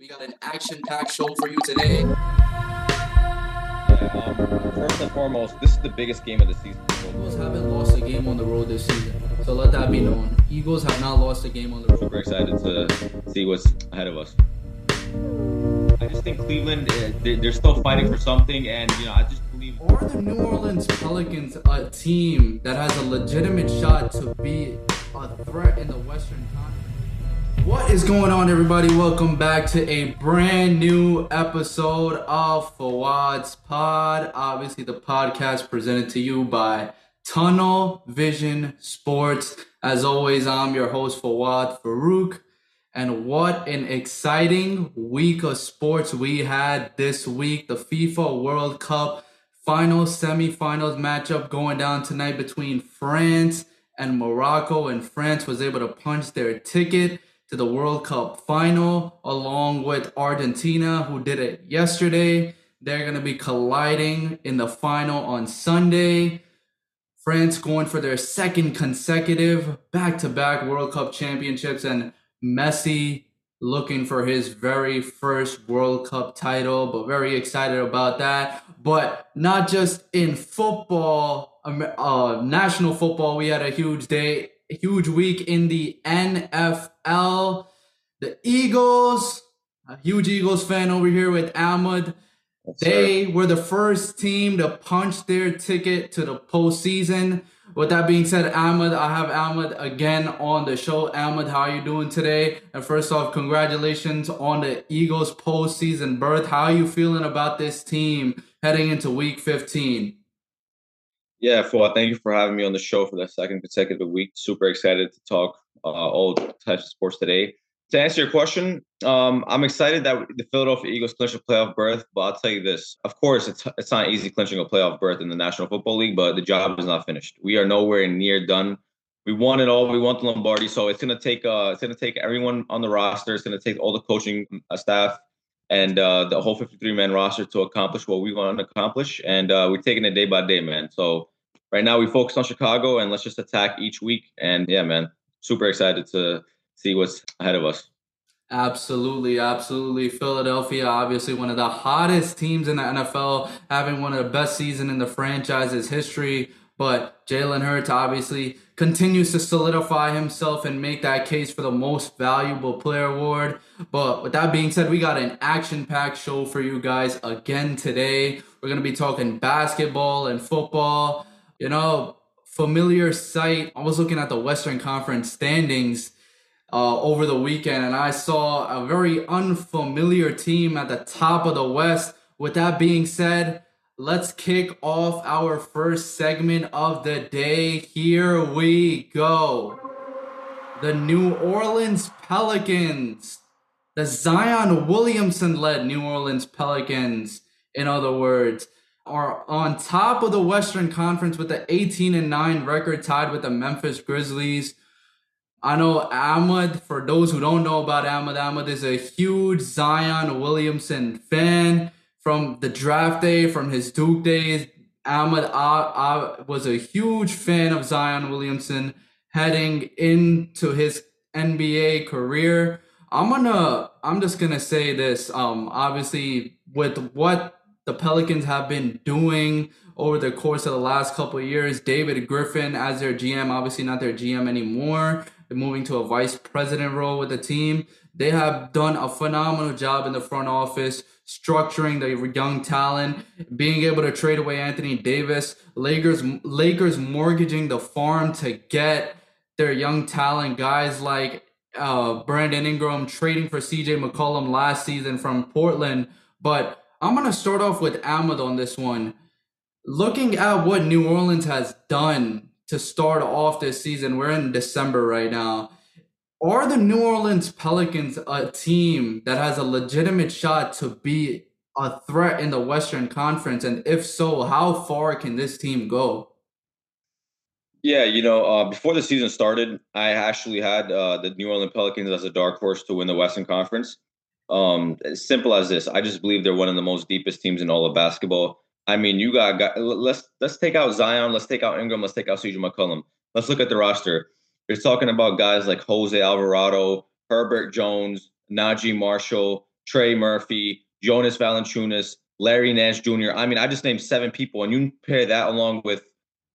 We got an action-packed show for you today. Um, first and foremost, this is the biggest game of the season. Eagles haven't lost a game on the road this season, so let that be known. Eagles have not lost a game on the road. Super excited to see what's ahead of us. I just think Cleveland, they- they're still fighting for something, and you know, I just believe. Are the New Orleans Pelicans a team that has a legitimate shot to be a threat in the Western Conference? What is going on, everybody? Welcome back to a brand new episode of Fawad's Pod. Obviously, the podcast presented to you by Tunnel Vision Sports. As always, I'm your host, Fawad Farouk. And what an exciting week of sports we had this week. The FIFA World Cup final semifinals matchup going down tonight between France and Morocco. And France was able to punch their ticket to the World Cup final along with Argentina, who did it yesterday. They're going to be colliding in the final on Sunday. France going for their second consecutive back to back World Cup championships, and Messi looking for his very first World Cup title, but very excited about that. But not just in football, uh, national football, we had a huge day, huge week in the NFL. The Eagles, a huge Eagles fan over here with Ahmed. They were the first team to punch their ticket to the postseason. With that being said, Ahmed, I have Ahmed again on the show. Ahmed, how are you doing today? And first off, congratulations on the Eagles postseason berth. How are you feeling about this team heading into week 15? Yeah, Fawad, thank you for having me on the show for the second consecutive week. Super excited to talk uh, all types of sports today. To answer your question, um, I'm excited that the Philadelphia Eagles clinched a playoff berth. But I'll tell you this: of course, it's it's not easy clinching a playoff berth in the National Football League, but the job is not finished. We are nowhere near done. We want it all. We want the Lombardi, so it's gonna take uh, it's gonna take everyone on the roster. It's gonna take all the coaching uh, staff and uh, the whole 53 man roster to accomplish what we want to accomplish. And uh, we're taking it day by day, man. So right now we focus on Chicago and let's just attack each week. And yeah, man, super excited to see what's ahead of us. Absolutely, absolutely. Philadelphia, obviously one of the hottest teams in the NFL, having one of the best season in the franchise's history. But Jalen Hurts obviously continues to solidify himself and make that case for the most valuable player award. But with that being said, we got an action-packed show for you guys again today. We're gonna be talking basketball and football. You know, familiar sight. I was looking at the Western Conference standings uh, over the weekend, and I saw a very unfamiliar team at the top of the West. With that being said, let's kick off our first segment of the day. Here we go. The New Orleans Pelicans, the Zion Williamson led New Orleans Pelicans, in other words, are on top of the Western Conference with the 18 and 9 record tied with the Memphis Grizzlies. I know Ahmed, for those who don't know about Ahmed, Ahmed is a huge Zion Williamson fan from the draft day, from his Duke days. Ahmed I, I was a huge fan of Zion Williamson heading into his NBA career. I'm gonna I'm just gonna say this. Um obviously with what the Pelicans have been doing over the course of the last couple of years, David Griffin as their GM, obviously not their GM anymore. Moving to a vice president role with the team. They have done a phenomenal job in the front office, structuring the young talent, being able to trade away Anthony Davis, Lakers Lakers mortgaging the farm to get their young talent, guys like uh, Brandon Ingram trading for CJ McCollum last season from Portland. But I'm gonna start off with Ahmed on this one. Looking at what New Orleans has done to start off this season, we're in December right now. Are the New Orleans Pelicans a team that has a legitimate shot to be a threat in the Western Conference? And if so, how far can this team go? Yeah, you know, uh, before the season started, I actually had uh, the New Orleans Pelicans as a dark horse to win the Western Conference. Um, as simple as this, I just believe they're one of the most deepest teams in all of basketball. I mean, you got, got let's let's take out Zion, let's take out Ingram, let's take out CJ McCollum. Let's look at the roster. You're talking about guys like Jose Alvarado, Herbert Jones, Naji Marshall, Trey Murphy, Jonas Valanciunas, Larry Nance Jr. I mean, I just named seven people, and you pair that along with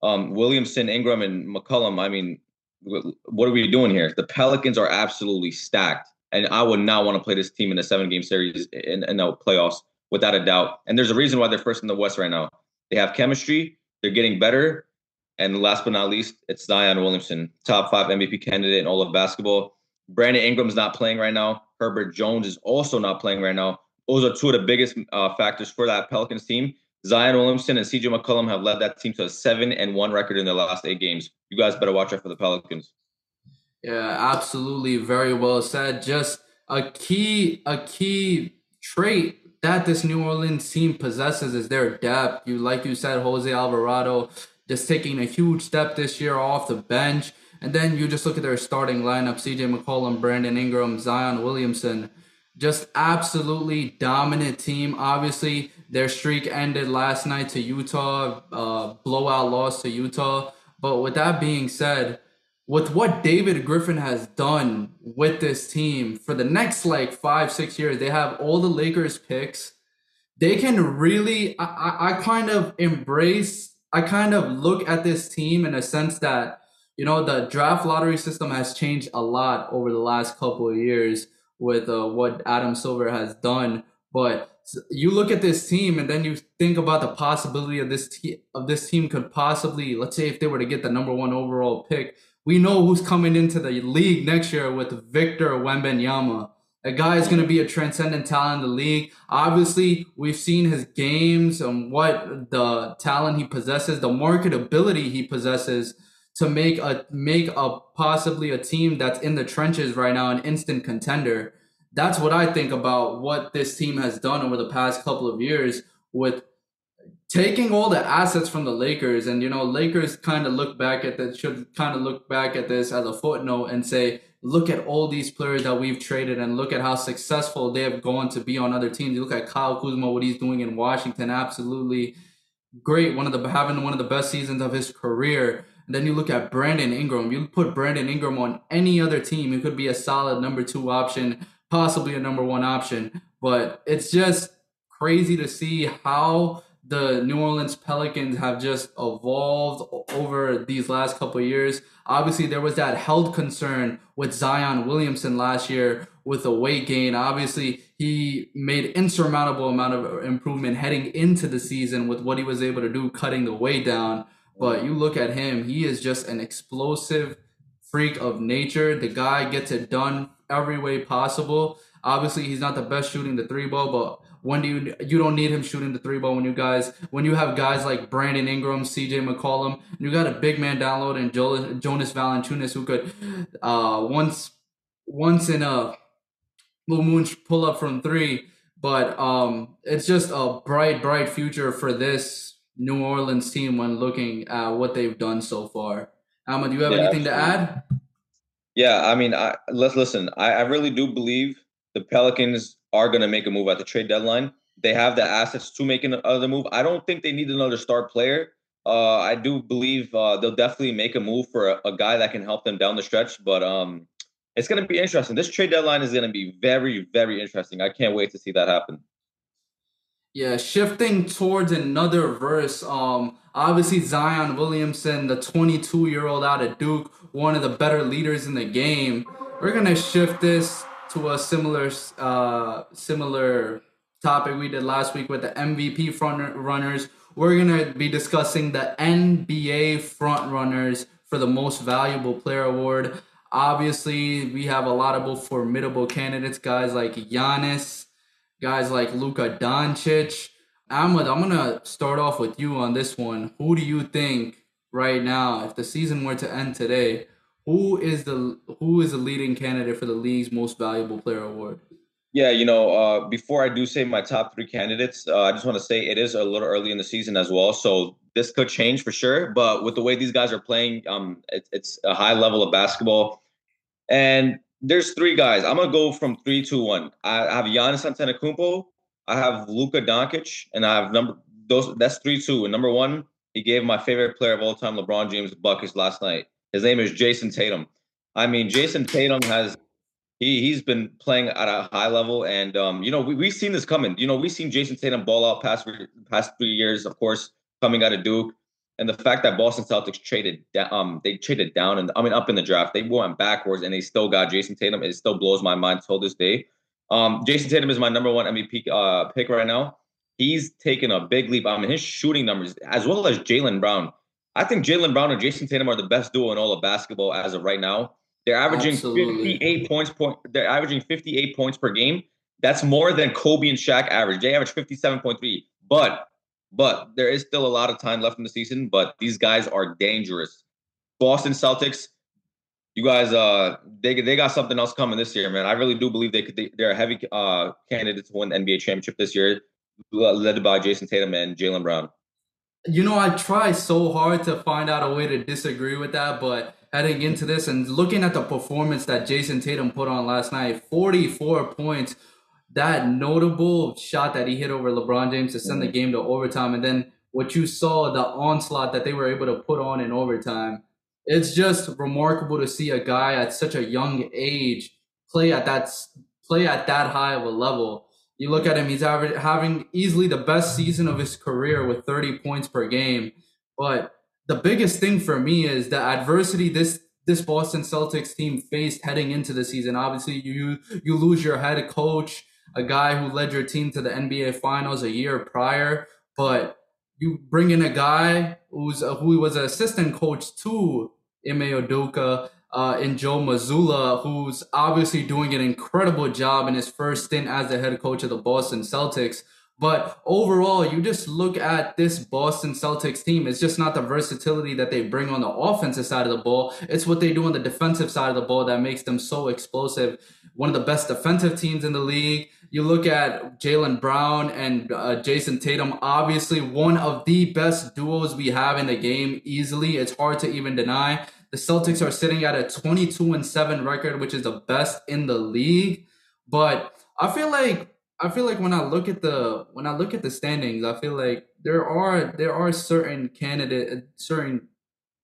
um, Williamson, Ingram, and McCollum. I mean, what are we doing here? The Pelicans are absolutely stacked, and I would not want to play this team in a seven-game series in, in the playoffs without a doubt. And there's a reason why they're first in the West right now. They have chemistry. They're getting better. And last but not least, it's Zion Williamson, top five MVP candidate in all of basketball. Brandon Ingram's not playing right now. Herbert Jones is also not playing right now. Those are two of the biggest uh, factors for that Pelicans team. Zion Williamson and CJ McCollum have led that team to a seven and one record in their last eight games. You guys better watch out for the Pelicans. Yeah, absolutely. Very well said. Just a key, a key trait that this New Orleans team possesses is their depth. You like you said, Jose Alvarado just taking a huge step this year off the bench. And then you just look at their starting lineup: CJ McCollum, Brandon Ingram, Zion Williamson. Just absolutely dominant team. Obviously, their streak ended last night to Utah, uh, blowout loss to Utah. But with that being said, with what David Griffin has done with this team for the next like five, six years, they have all the Lakers picks. They can really, I, I, kind of embrace, I kind of look at this team in a sense that, you know, the draft lottery system has changed a lot over the last couple of years with uh, what Adam Silver has done. But you look at this team and then you think about the possibility of this te- of this team could possibly, let's say, if they were to get the number one overall pick, we know who's coming into the league next year with Victor Wembanyama. A guy is going to be a transcendent talent in the league. Obviously, we've seen his games and what the talent he possesses, the marketability he possesses to make a make a possibly a team that's in the trenches right now an instant contender. That's what I think about what this team has done over the past couple of years with taking all the assets from the Lakers and you know Lakers kind of look back at that should kind of look back at this as a footnote and say look at all these players that we've traded and look at how successful they have gone to be on other teams. You look at Kyle Kuzma what he's doing in Washington absolutely great one of the having one of the best seasons of his career and then you look at Brandon Ingram. You put Brandon Ingram on any other team, it could be a solid number two option, possibly a number one option. But it's just crazy to see how the New Orleans Pelicans have just evolved over these last couple years. Obviously, there was that health concern with Zion Williamson last year with the weight gain. Obviously, he made insurmountable amount of improvement heading into the season with what he was able to do cutting the weight down. But you look at him, he is just an explosive freak of nature. The guy gets it done every way possible. Obviously, he's not the best shooting the three ball, but when do you you don't need him shooting the three ball when you guys when you have guys like Brandon Ingram, CJ McCollum, you got a big man download and Jonas Valanciunas who could uh once once in a blue moon pull up from three. But um, it's just a bright, bright future for this New Orleans team when looking at what they've done so far. Ahmed, do you have yeah, anything absolutely. to add? Yeah, I mean, I, let's listen. I, I really do believe the Pelicans are going to make a move at the trade deadline. They have the assets to make another move. I don't think they need another star player. Uh, I do believe uh, they'll definitely make a move for a, a, guy that can help them down the stretch. But um, it's going to be interesting. This trade deadline is going to be very, very interesting. I can't wait to see that happen. Yeah, shifting towards another verse. Um, obviously Zion Williamson, the 22 year old out of Duke, one of the better leaders in the game. We're gonna shift this to a similar, uh, similar topic we did last week with the MVP front runners. We're gonna be discussing the NBA front runners for the most valuable player award. Obviously, we have a lot of formidable candidates, guys like Giannis guys like Luka Doncic. Ahmed, I'm gonna start off with you on this one. Who do you think right now, if the season were to end today, who is the who is the leading candidate for the league's most valuable player award? Yeah, you know, uh, before I do say my top three candidates, uh, I just want to say it is a little early in the season as well, so this could change for sure. But with the way these guys are playing, um, it, it's a high level of basketball, and there's three guys. I'm gonna go from three to one. I have Giannis Antetokounmpo, I have Luka Doncic, and I have number those. That's three two. And number one, he gave my favorite player of all time, LeBron James, buckets last night. His name is Jayson Tatum. I mean, Jayson Tatum has he he's been playing at a high level, and um, you know we we've seen this coming. You know we've seen Jayson Tatum ball out past past three years, of course, coming out of Duke, and the fact that Boston Celtics traded um they traded down and I mean up in the draft, they went backwards and they still got Jayson Tatum. It still blows my mind till this day. Um, Jayson Tatum is my number one MVP uh, pick right now. He's taken a big leap. I mean, his shooting numbers, as well as Jaylen Brown. I think Jaylen Brown and Jayson Tatum are the best duo in all of basketball as of right now. They're averaging Absolutely. 58 points. Point, they're averaging 58 points per game. That's more than Kobe and Shaq average. They average 57.3. But but there is still a lot of time left in the season. But these guys are dangerous. Boston Celtics, you guys, uh, they they got something else coming this year, man. I really do believe they could. They, are a heavy uh candidate to win the NBA championship this year, led by Jayson Tatum and Jaylen Brown. You know, I try so hard to find out a way to disagree with that, but heading into this and looking at the performance that Jayson Tatum put on last night 44 points. That notable shot that he hit over LeBron James to send the mm-hmm. game to overtime. And then what you saw, the onslaught that they were able to put on in overtime. It's just remarkable to see a guy at such a young age play at that play at that high of a level. You look at him; he's having easily the best season of his career with 30 points per game. But the biggest thing for me is the adversity this this Boston Celtics team faced heading into the season. Obviously, you you lose your head coach, a guy who led your team to the NBA Finals a year prior, but you bring in a guy who's a, who was an assistant coach to Ime Udoka uh, and Joe Mazzulla, who's obviously doing an incredible job in his first stint as the head coach of the Boston Celtics. But overall, you just look at this Boston Celtics team. It's just not the versatility that they bring on the offensive side of the ball. It's what they do on the defensive side of the ball that makes them so explosive. One of the best defensive teams in the league. You look at Jaylen Brown and uh, Jayson Tatum, obviously one of the best duos we have in the game easily. It's hard to even deny. The Celtics are sitting at a 22 and 7 record, which is the best in the league. But I feel like I feel like when I look at the when I look at the standings, I feel like there are there are certain candidate certain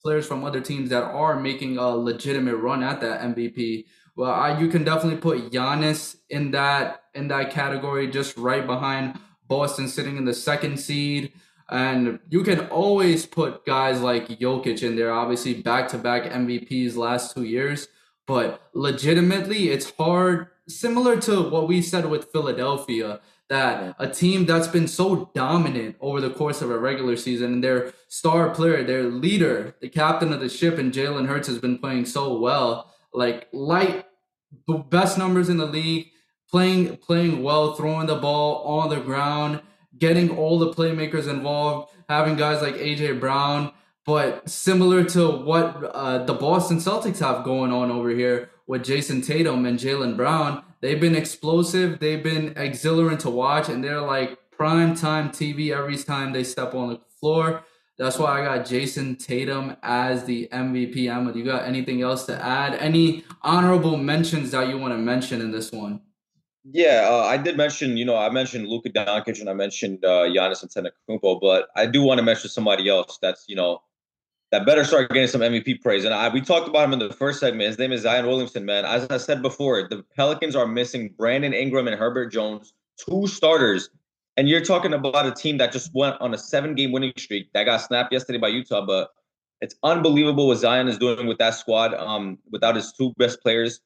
players from other teams that are making a legitimate run at that MVP. Well, I, you can definitely put Giannis in that in that category, just right behind Boston, sitting in the second seed. And you can always put guys like Jokic in there, obviously back to back MVPs last two years. But legitimately, it's hard similar to what we said with Philadelphia, that a team that's been so dominant over the course of a regular season and their star player, their leader, the captain of the ship, and Jalen Hurts has been playing so well, like light, the best numbers in the league, playing playing well, throwing the ball on the ground, getting all the playmakers involved, having guys like AJ Brown. But similar to what uh, the Boston Celtics have going on over here, with Jayson Tatum and Jaylen Brown, they've been explosive. They've been exhilarating to watch, and they're like prime time TV every time they step on the floor. That's why I got Jayson Tatum as the MVP. Emma, you got anything else to add? Any honorable mentions that you want to mention in this one? Yeah, uh, I did mention, you know, I mentioned Luka Doncic and I mentioned uh, Giannis Antetokounmpo, but I do want to mention somebody else that's, you know, that better start getting some MVP praise. And I, we talked about him in the first segment. His name is Zion Williamson, man. As I said before, the Pelicans are missing Brandon Ingram and Herbert Jones, two starters. And you're talking about a team that just went on a seven game winning streak that got snapped yesterday by Utah. But it's unbelievable what Zion is doing with that squad um, without his two best players.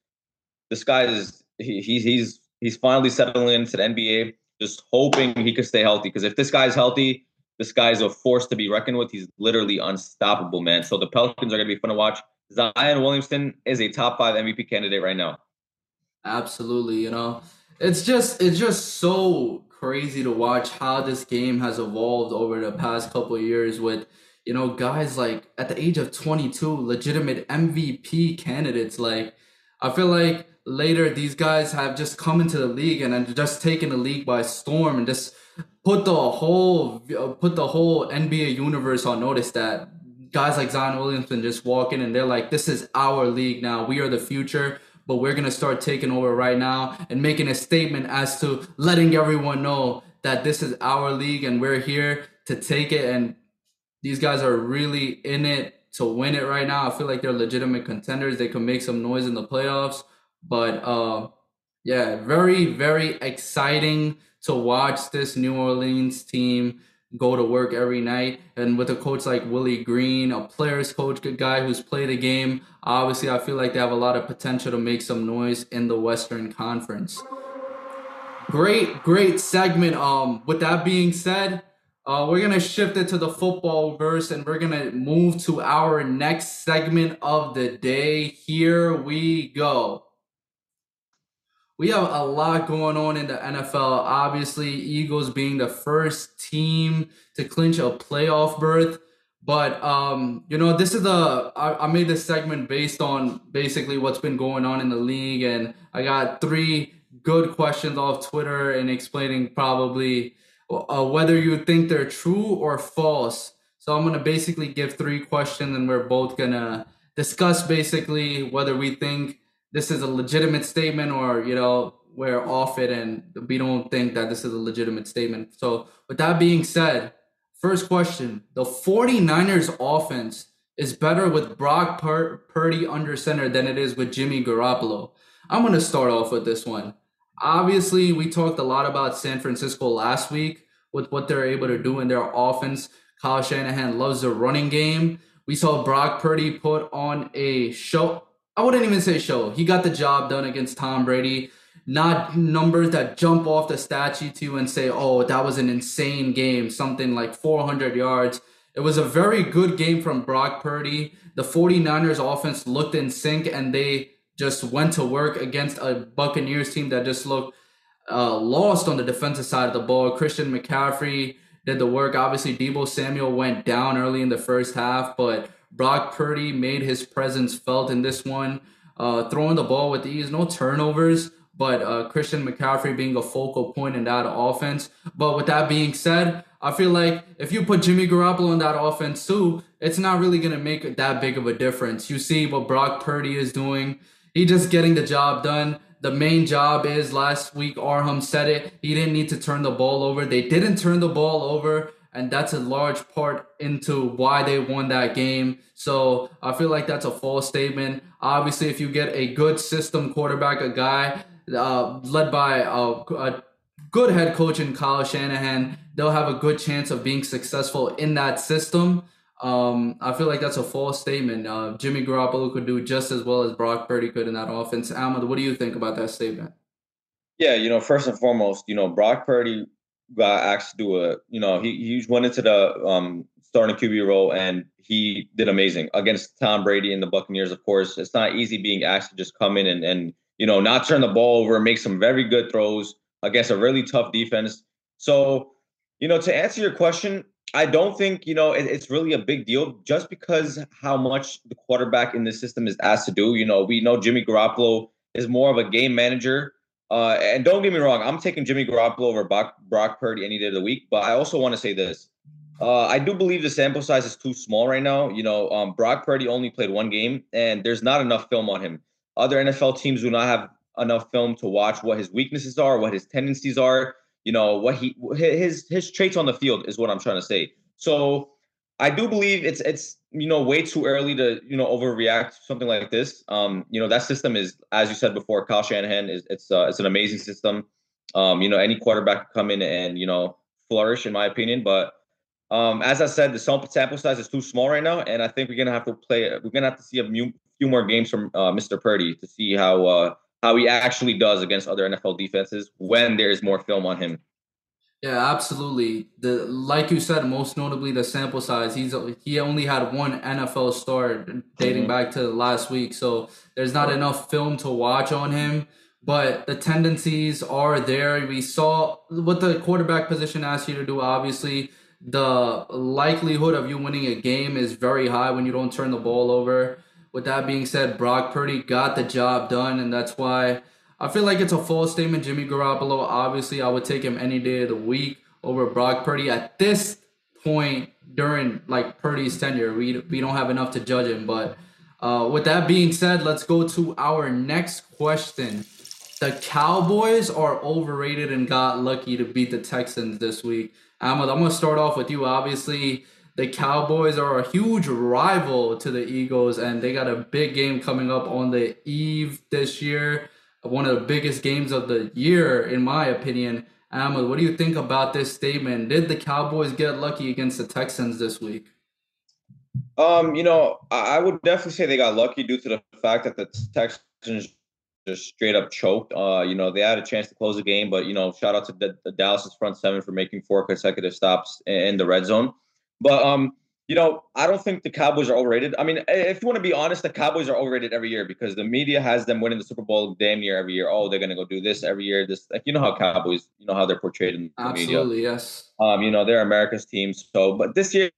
This guy is he, he's he's he's finally settling into the NBA. Just hoping he could stay healthy because if this guy's healthy, this guy's a force to be reckoned with. He's literally unstoppable, man. So the Pelicans are going to be fun to watch. Zion Williamson is a top five MVP candidate right now. Absolutely, you know, it's just it's just so crazy to watch how this game has evolved over the past couple years with you know guys like at the age of 22 legitimate MVP candidates like I feel like later these guys have just come into the league and then just taken the league by storm and just put the whole put the whole NBA universe on notice that guys like Zion Williamson just walk in and they're like, "This is our league now. We are the future." But we're gonna start taking over right now and making a statement as to letting everyone know that this is our league and we're here to take it. And these guys are really in it to win it right now. I feel like they're legitimate contenders. They can make some noise in the playoffs. But uh, yeah, very very exciting to watch this New Orleans team go to work every night. And with a coach like Willie Green, a players coach, good guy who's played the game, obviously I feel like they have a lot of potential to make some noise in the Western Conference. Great, great segment. Um, with that being said, uh, we're gonna shift it to the football verse, and we're gonna move to our next segment of the day. Here we go we have a lot going on in the NFL. Obviously, Eagles being the first team to clinch a playoff berth. But um, you know, this is the I, I made this segment based on basically what's been going on in the league, and I got three good questions off Twitter and explaining probably uh, whether you think they're true or false. So I'm gonna basically give three questions, and we're both gonna discuss basically whether we think this is a legitimate statement or you know we're off it and we don't think that this is a legitimate statement. So with that being said first question the 49ers offense is better with brock Pur- purdy under center than it is with jimmy garoppolo. I'm going to start off with this one. Obviously we talked a lot about san francisco last week with what they're able to do in their offense. Kyle shanahan loves the running game. We saw brock purdy put on a show I wouldn't even say show. He got the job done against Tom Brady. Not numbers that jump off the statue to and say, oh, that was an insane game, something like 400 yards. It was a very good game from Brock Purdy. The 49ers offense looked in sync and they just went to work against a Buccaneers team that just looked uh, lost on the defensive side of the ball. Christian McCaffrey did the work. Obviously, Deebo Samuel went down early in the first half, but Brock Purdy made his presence felt in this one, uh, throwing the ball with ease, no turnovers, but uh, Christian McCaffrey being a focal point in that offense. But with that being said, I feel like if you put Jimmy Garoppolo in that offense too, it's not really going to make that big of a difference. You see what Brock Purdy is doing. He just getting the job done. The main job is last week, Arham said it. He didn't need to turn the ball over. They didn't turn the ball over and that's a large part into why they won that game. So I feel like that's a false statement. Obviously, if you get a good system quarterback, a guy uh, led by a, a good head coach in Kyle Shanahan, they'll have a good chance of being successful in that system. Um, I feel like that's a false statement. Uh, Jimmy Garoppolo could do just as well as Brock Purdy could in that offense. Ahmed, what do you think about that statement? Yeah, you know, first and foremost, you know, Brock Purdy got asked to do a, you know, he, he went into the um, starting QB role and he did amazing against Tom Brady and the Buccaneers. Of course, it's not easy being asked to just come in and, and you know, not turn the ball over, make some very good throws against a really tough defense. So, you know, to answer your question, I don't think, you know, it, it's really a big deal just because how much the quarterback in this system is asked to do. You know, we know Jimmy Garoppolo is more of a game manager uh, and don't get me wrong, I'm taking Jimmy Garoppolo over Brock, Brock Purdy any day of the week. But I also want to say this: uh, I do believe the sample size is too small right now. You know, um, Brock Purdy only played one game, and there's not enough film on him. Other NFL teams do not have enough film to watch what his weaknesses are, what his tendencies are. You know, what he his his traits on the field is what I'm trying to say. So I do believe it's it's you know way too early to you know overreact to something like this. Um, you know that system is as you said before, Kyle Shanahan is it's uh, it's an amazing system. Um, you know any quarterback can come in and you know flourish in my opinion, but um, as I said, the sample size is too small right now, and I think we're gonna have to play. We're gonna have to see a few more games from uh, Mr. Purdy to see how uh, how he actually does against other NFL defenses when there is more film on him. Yeah, absolutely. The like you said, most notably the sample size. He's he only had one NFL start dating mm-hmm. back to last week, so there's not enough film to watch on him. But the tendencies are there. We saw what the quarterback position asks you to do. Obviously, the likelihood of you winning a game is very high when you don't turn the ball over. With that being said, Brock Purdy got the job done, and that's why I feel like it's a false statement. Jimmy Garoppolo, obviously, I would take him any day of the week over Brock Purdy. At this point during like Purdy's tenure, we we don't have enough to judge him. But uh, with that being said, let's go to our next question. The Cowboys are overrated and got lucky to beat the Texans this week. Ahmed, I'm gonna start off with you. Obviously, the Cowboys are a huge rival to the Eagles, and they got a big game coming up on the eve this year one of the biggest games of the year, in my opinion. Ahmed, what do you think about this statement? Did the Cowboys get lucky against the Texans this week? Um, you know, I would definitely say they got lucky due to the fact that the Texans just straight up choked. Uh, you know, they had a chance to close the game, but you know, shout out to the, the Dallas's front seven for making four consecutive stops in the red zone. But um, you know, I don't think the Cowboys are overrated. I mean, if you want to be honest, the Cowboys are overrated every year because the media has them winning the Super Bowl damn near every year. Oh, they're gonna go do this every year. This, like, you know how Cowboys, you know how they're portrayed in the Absolutely, media. Absolutely, yes. Um, you know, they're America's team. So, but this year,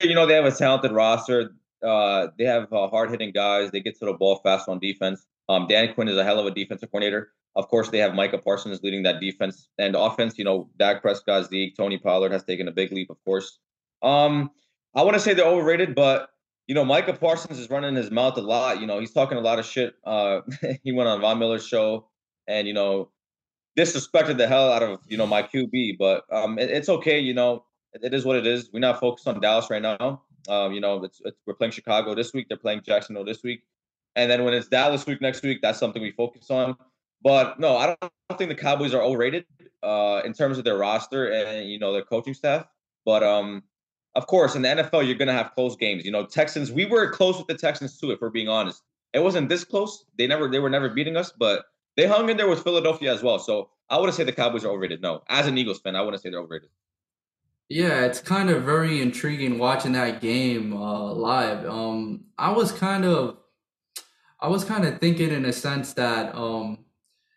you know, they have a talented roster. Uh, they have uh, hard hitting guys. They get to the ball fast on defense. Um, Dan Quinn is a hell of a defensive coordinator. Of course, they have Micah Parsons leading that defense and offense. You know, Dak Prescott, Zeke, Tony Pollard has taken a big leap, of course. Um, I want to say they're overrated, but you know, Micah Parsons is running his mouth a lot. You know, he's talking a lot of shit. Uh, he went on Von Miller's show and you know disrespected the hell out of you know my QB. But um, it, it's okay. You know, it, it is what it is. We're not focused on Dallas right now. Um, you know, it's, it's, we're playing Chicago this week. They're playing Jacksonville this week, and then when it's Dallas week next week, that's something we focus on. But no, I don't, I don't think the Cowboys are overrated uh, in terms of their roster and you know their coaching staff. But um, of course, in the NFL, you're going to have close games. You know, Texans, we were close with the Texans too, if we're being honest. It wasn't this close. They never, they were never beating us, but they hung in there with Philadelphia as well. So I wouldn't say the Cowboys are overrated. No, as an Eagles fan, I wouldn't say they're overrated. Yeah, it's kind of very intriguing watching that game uh, live. Um, I was kind of, I was kind of thinking in a sense that um,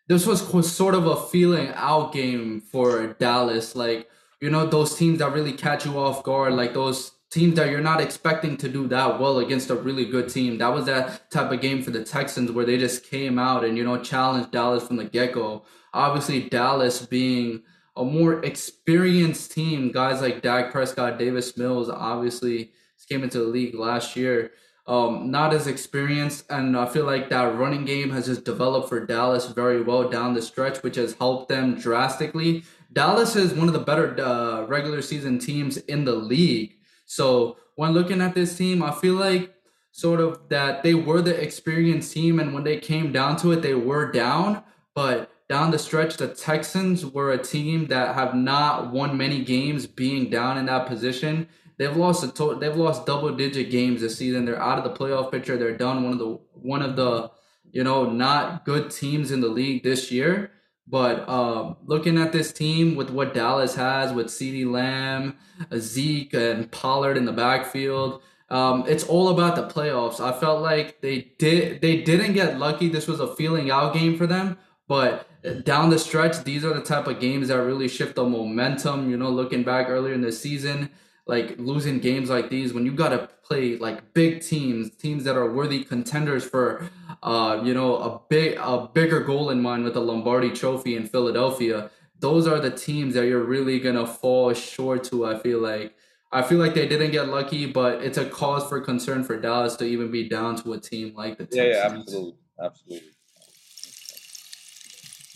this was sort of a feeling out game for Dallas. Like you know those teams that really catch you off guard, like those teams that you're not expecting to do that well against a really good team. That was that type of game for the Texans where they just came out and you know challenged Dallas from the get go. Obviously, Dallas being a more experienced team, guys like Dak Prescott, Davis Mills, obviously came into the league last year. Um, not as experienced, and I feel like that running game has just developed for Dallas very well down the stretch, which has helped them drastically. Dallas is one of the better uh, regular season teams in the league. So when looking at this team, I feel like sort of that they were the experienced team, and when they came down to it, they were down. But down the stretch, the Texans were a team that have not won many games being down in that position. They've lost a to- they've lost double digit games this season. They're out of the playoff picture. They're done one of the one of the you know not good teams in the league this year. But um, looking at this team with what Dallas has with CeeDee Lamb, Zeke, and Pollard in the backfield, um, it's all about the playoffs. I felt like they did they didn't get lucky. This was a feeling out game for them, but down the stretch, these are the type of games that really shift the momentum. You know, looking back earlier in the season, like losing games like these when you got to play like big teams, teams that are worthy contenders for, uh, you know, a big a bigger goal in mind with the Lombardi Trophy in Philadelphia. Those are the teams that you're really gonna fall short to. I feel like. I feel like they didn't get lucky, but it's a cause for concern for Dallas to even be down to a team like the Texans. Yeah, yeah absolutely, absolutely.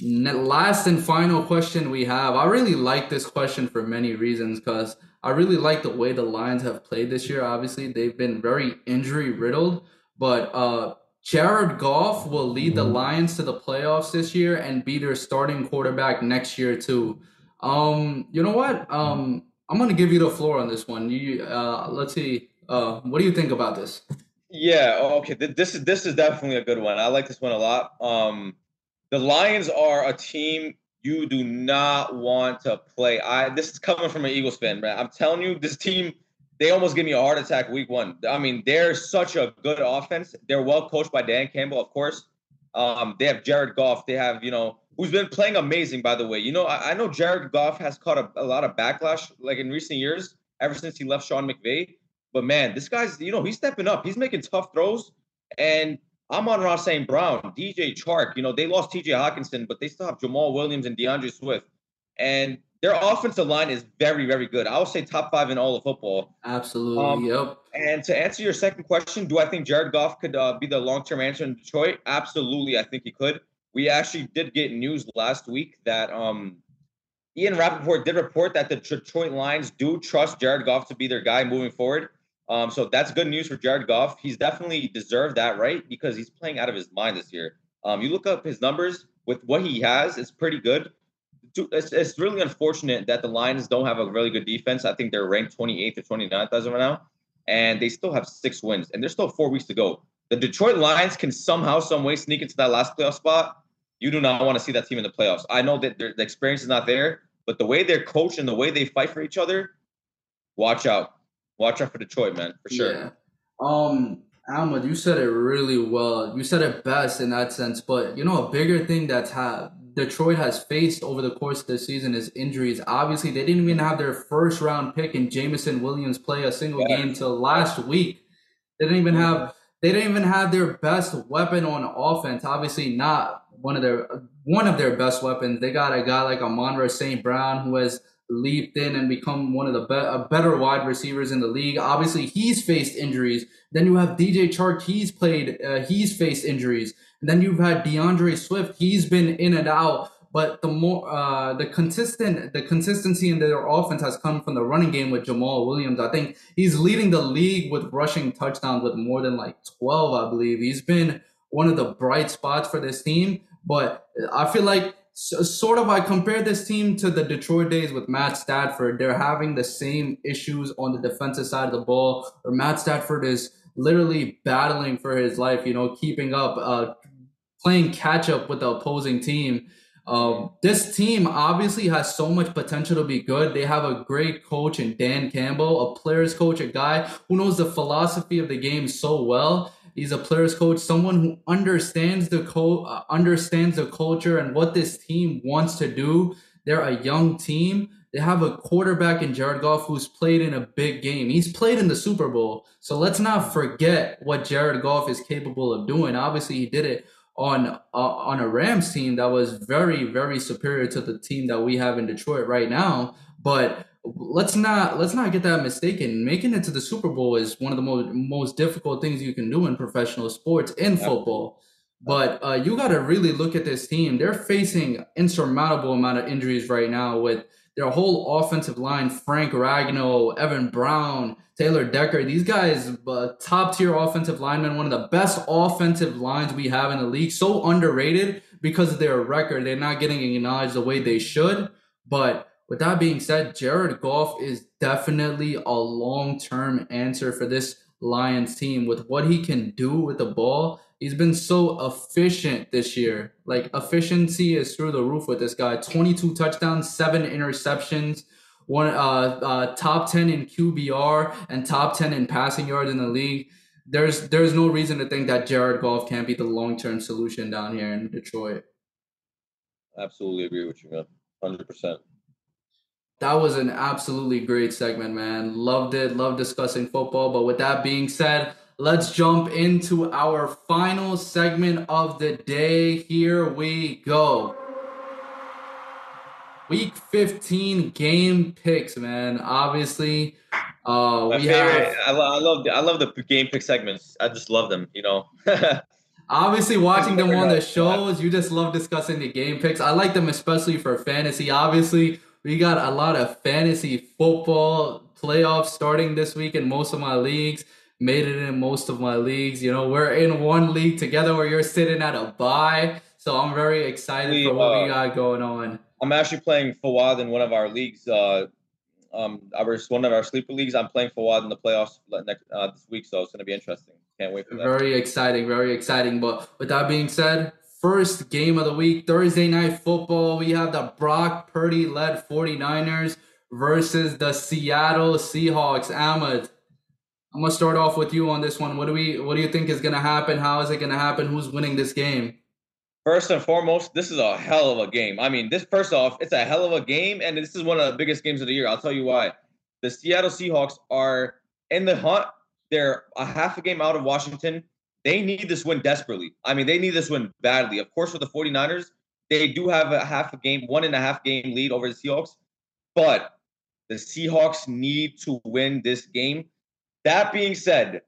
Last and final question we have. I really like this question for many reasons because I really like the way the Lions have played this year. Obviously, they've been very injury riddled, but uh, Jared Goff will lead the mm-hmm. Lions to the playoffs this year and be their starting quarterback next year too. Um, you know what? Um, I'm gonna give you the floor on this one. You, uh, let's see. Uh, what do you think about this? Yeah. Okay. This is this is definitely a good one. I like this one a lot. Um, the Lions are a team you do not want to play. I this is coming from an Eagles fan, man. I'm telling you, this team they almost give me a heart attack week one. I mean, they're such a good offense. They're well coached by Dan Campbell, of course. Um, they have Jared Goff. They have you know who's been playing amazing, by the way. You know, I, I know Jared Goff has caught a, a lot of backlash like in recent years, ever since he left Sean McVay. But man, this guy's you know he's stepping up. He's making tough throws, and Amon-Ra St. Brown, DJ Chark, you know, they lost TJ Hockenson, but they still have Jamaal Williams and D'Andre Swift. And their offensive line is very, very good. I would say top five in all of football. Absolutely. Um, yep. And to answer your second question, do I think Jared Goff could uh, be the long term answer in Detroit? Absolutely. I think he could. We actually did get news last week that um, Ian Rapoport did report that the Detroit Lions do trust Jared Goff to be their guy moving forward. Um, so that's good news for Jared Goff. He's definitely deserved that, right? Because he's playing out of his mind this year. Um, you look up his numbers. with what he has, it's pretty good. It's, it's really unfortunate that the Lions don't have a really good defense. I think they're ranked 28th or 29th as of right now, and they still have six wins, and there's still four weeks to go. The Detroit Lions can somehow, some way sneak into that last playoff spot. You do not want to see that team in the playoffs. I know that the experience is not there, but the way they're coached and the way they fight for each other, watch out. Watch out for Detroit, man, for sure. Yeah. Um, Ahmed, you said it really well. You said it best in that sense. But you know, a bigger thing that's ha- Detroit has faced over the course of the season is injuries. Obviously, they didn't even have their first round pick in Jameson Williams play a single yeah. game till last week. They didn't even have they didn't even have their best weapon on offense. Obviously, not one of their one of their best weapons. They got a guy like Amon-Ra St. Brown who has leaped in and become one of the be- better wide receivers in the league. Obviously, he's faced injuries. Then you have DJ Chark. He's played. Uh, he's faced injuries. And then you've had D'Andre Swift. He's been in and out. But the more uh, the consistent the consistency in their offense has come from the running game with Jamaal Williams. I think he's leading the league with rushing touchdowns with more than like twelve. I believe he's been one of the bright spots for this team. But I feel like so, sort of I compare this team to the Detroit days with Matt Stafford. They're having the same issues on the defensive side of the ball, or Matt Stafford is literally battling for his life, you know, keeping up, uh, playing catch up with the opposing team. Um, this team obviously has so much potential to be good. They have a great coach in Dan Campbell, a player's coach, a guy who knows the philosophy of the game so well. He's a player's coach, someone who understands the co- uh, understands the culture and what this team wants to do. They're a young team. They have a quarterback in Jared Goff who's played in a big game. He's played in the Super Bowl. So let's not forget what Jared Goff is capable of doing. Obviously, he did it on uh, on a Rams team that was very very superior to the team that we have in Detroit right now. But let's not let's not get that mistaken. Making it to the Super Bowl is one of the most most difficult things you can do in professional sports in football. But uh, you got to really look at this team. They're facing insurmountable amount of injuries right now with their whole offensive line: Frank Ragnow, Evan Brown, Taylor Decker. These guys, uh, top tier offensive linemen, one of the best offensive lines we have in the league. So underrated because of their record. They're not getting acknowledged the way they should. But with that being said, Jared Goff is definitely a long term answer for this Lions team with what he can do with the ball. He's been so efficient this year. Like efficiency is through the roof with this guy. 22 touchdowns, seven interceptions, one uh, uh top 10 in QBR and top 10 in passing yards in the league. There's there's no reason to think that Jared Goff can't be the long term solution down here in Detroit. Absolutely agree with you, man. Hundred percent. That was an absolutely great segment, man. Loved it. Love discussing football. But with that being said, let's jump into our final segment of the day. Here we go. Week 15 game picks, man. Obviously, uh, My favorite. Have, I, love, I love the I love the game pick segments. I just love them. You know. Obviously, watching them on the shows, you just love discussing the game picks. I like them especially for fantasy. Obviously, we got a lot of fantasy football playoffs starting this week in most of my leagues. Made it in most of my leagues. You know, we're in one league together where you're sitting at a bye. So I'm very excited we, for what uh, we got going on. I'm actually playing Fawad in one of our leagues. Uh, um, our one of our sleeper leagues. I'm playing Fawad in the playoffs next uh, this week, so it's going to be interesting. Can't wait for that. Very exciting, very exciting. But with that being said, first game of the week, Thursday night football. We have the Brock Purdy led 49ers versus the Seattle Seahawks. Ahmed, I'm gonna start off with you on this one. What do we what do you think is gonna happen? How is it gonna happen? Who's winning this game? First and foremost, this is a hell of a game. I mean, this first off, it's a hell of a game, and this is one of the biggest games of the year. I'll tell you why. The Seattle Seahawks are in the hunt. They're a half a game out of Washington. They need this win desperately. I mean, they need this win badly. Of course, for the 49ers, they do have a half a game, one and a half game lead over the Seahawks, but the Seahawks need to win this game. That being said,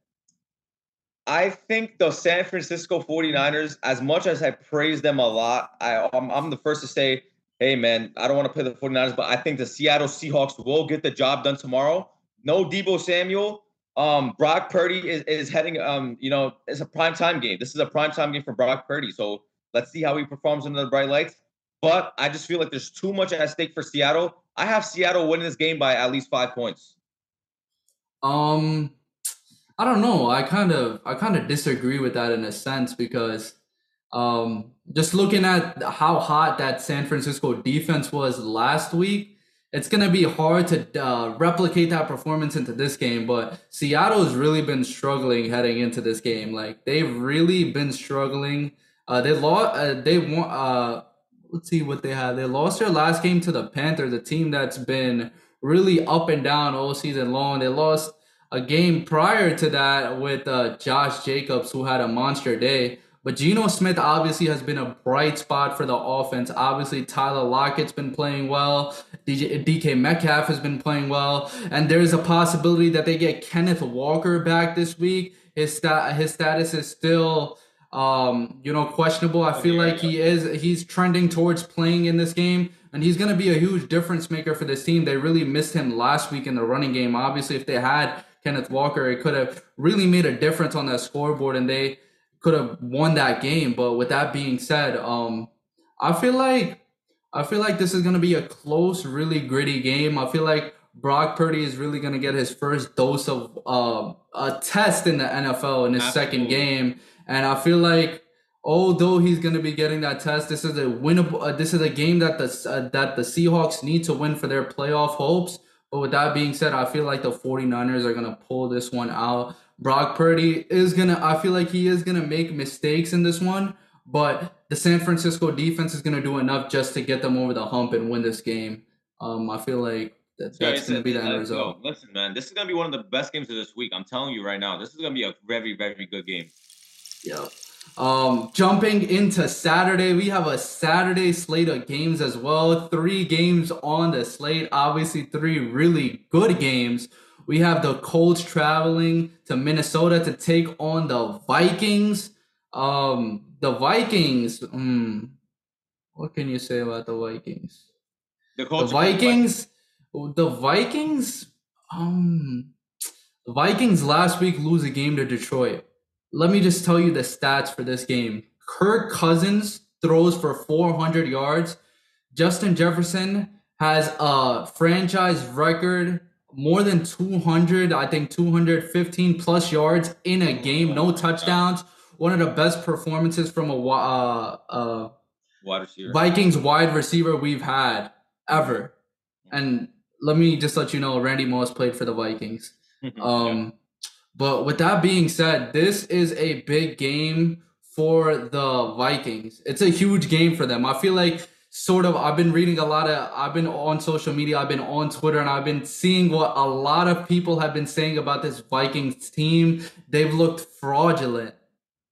I think the San Francisco 49ers, as much as I praise them a lot, I, I'm, I'm the first to say, hey, man, I don't want to play the 49ers, but I think the Seattle Seahawks will get the job done tomorrow. No Deebo Samuel. Um, Brock Purdy is, is heading. Um, you know, it's a prime time game. This is a prime time game for Brock Purdy. So Let's see how he performs under the bright lights. But I just feel like there's too much at stake for Seattle. I have Seattle winning this game by at least five points. Um, I don't know. I kind of I kind of disagree with that in a sense because um just looking at how hot that San Francisco defense was last week, it's going to be hard to uh, replicate that performance into this game, but Seattle has really been struggling heading into this game. Like they've really been struggling. Uh, they lost. Uh, they won. Uh, let's see what they had. They lost their last game to the Panthers, a team that's been really up and down all season long. They lost a game prior to that with uh, Josh Jacobs, who had a monster day. But Geno Smith obviously has been a bright spot for the offense. Obviously, Tyler Lockett's been playing well. DJ, DK Metcalf has been playing well. And there's a possibility that they get Kenneth Walker back this week. His, stat, his status is still um, you know, questionable. I feel like he is he's trending towards playing in this game, and he's going to be a huge difference maker for this team. They really missed him last week in the running game. Obviously, if they had Kenneth Walker, it could have really made a difference on that scoreboard, and they could have won that game. But with that being said, um, I feel like I feel like this is going to be a close, really gritty game. I feel like Brock Purdy is really going to get his first dose of uh, a test in the NFL in his Absolutely. second game and I feel like although he's going to be getting that test, this is a winnable. Uh, this is a game that the uh, that the Seahawks need to win for their playoff hopes. But with that being said, I feel like the 49ers are going to pull this one out. Brock Purdy is going to I feel like he is going to make mistakes in this one, but the San Francisco defense is going to do enough just to get them over the hump and win this game. Um, I feel like that, that's going to be the end result. Listen, man, this is going to be one of the best games of this week. I'm telling you right now, this is going to be a very, very good game. Yep. Um, jumping into Saturday, we have a Saturday slate of games as well. Three games on the slate. Obviously, three really good games. We have the Colts traveling to Minnesota to take on the Vikings. Um, the Vikings. Mm, what can you say about the Vikings? The, the Vikings. The Vikings. Um, the Vikings last week lose a game to Detroit let me just tell you the stats for this game. Kirk Cousins throws for 400 yards. Justin Jefferson has a franchise record more than 200, I think 215 plus yards in a game, no touchdowns. One of the best performances from a uh, uh, wide receiver. Vikings wide receiver we've had ever. And let me just let you know, Randy Moss played for the Vikings. Um, but with that being said, this is a big game for the Vikings. It's a huge game for them. I feel like sort of I've been reading a lot of I've been on social media, I've been on Twitter and I've been seeing what a lot of people have been saying about this Vikings team. They've looked fraudulent.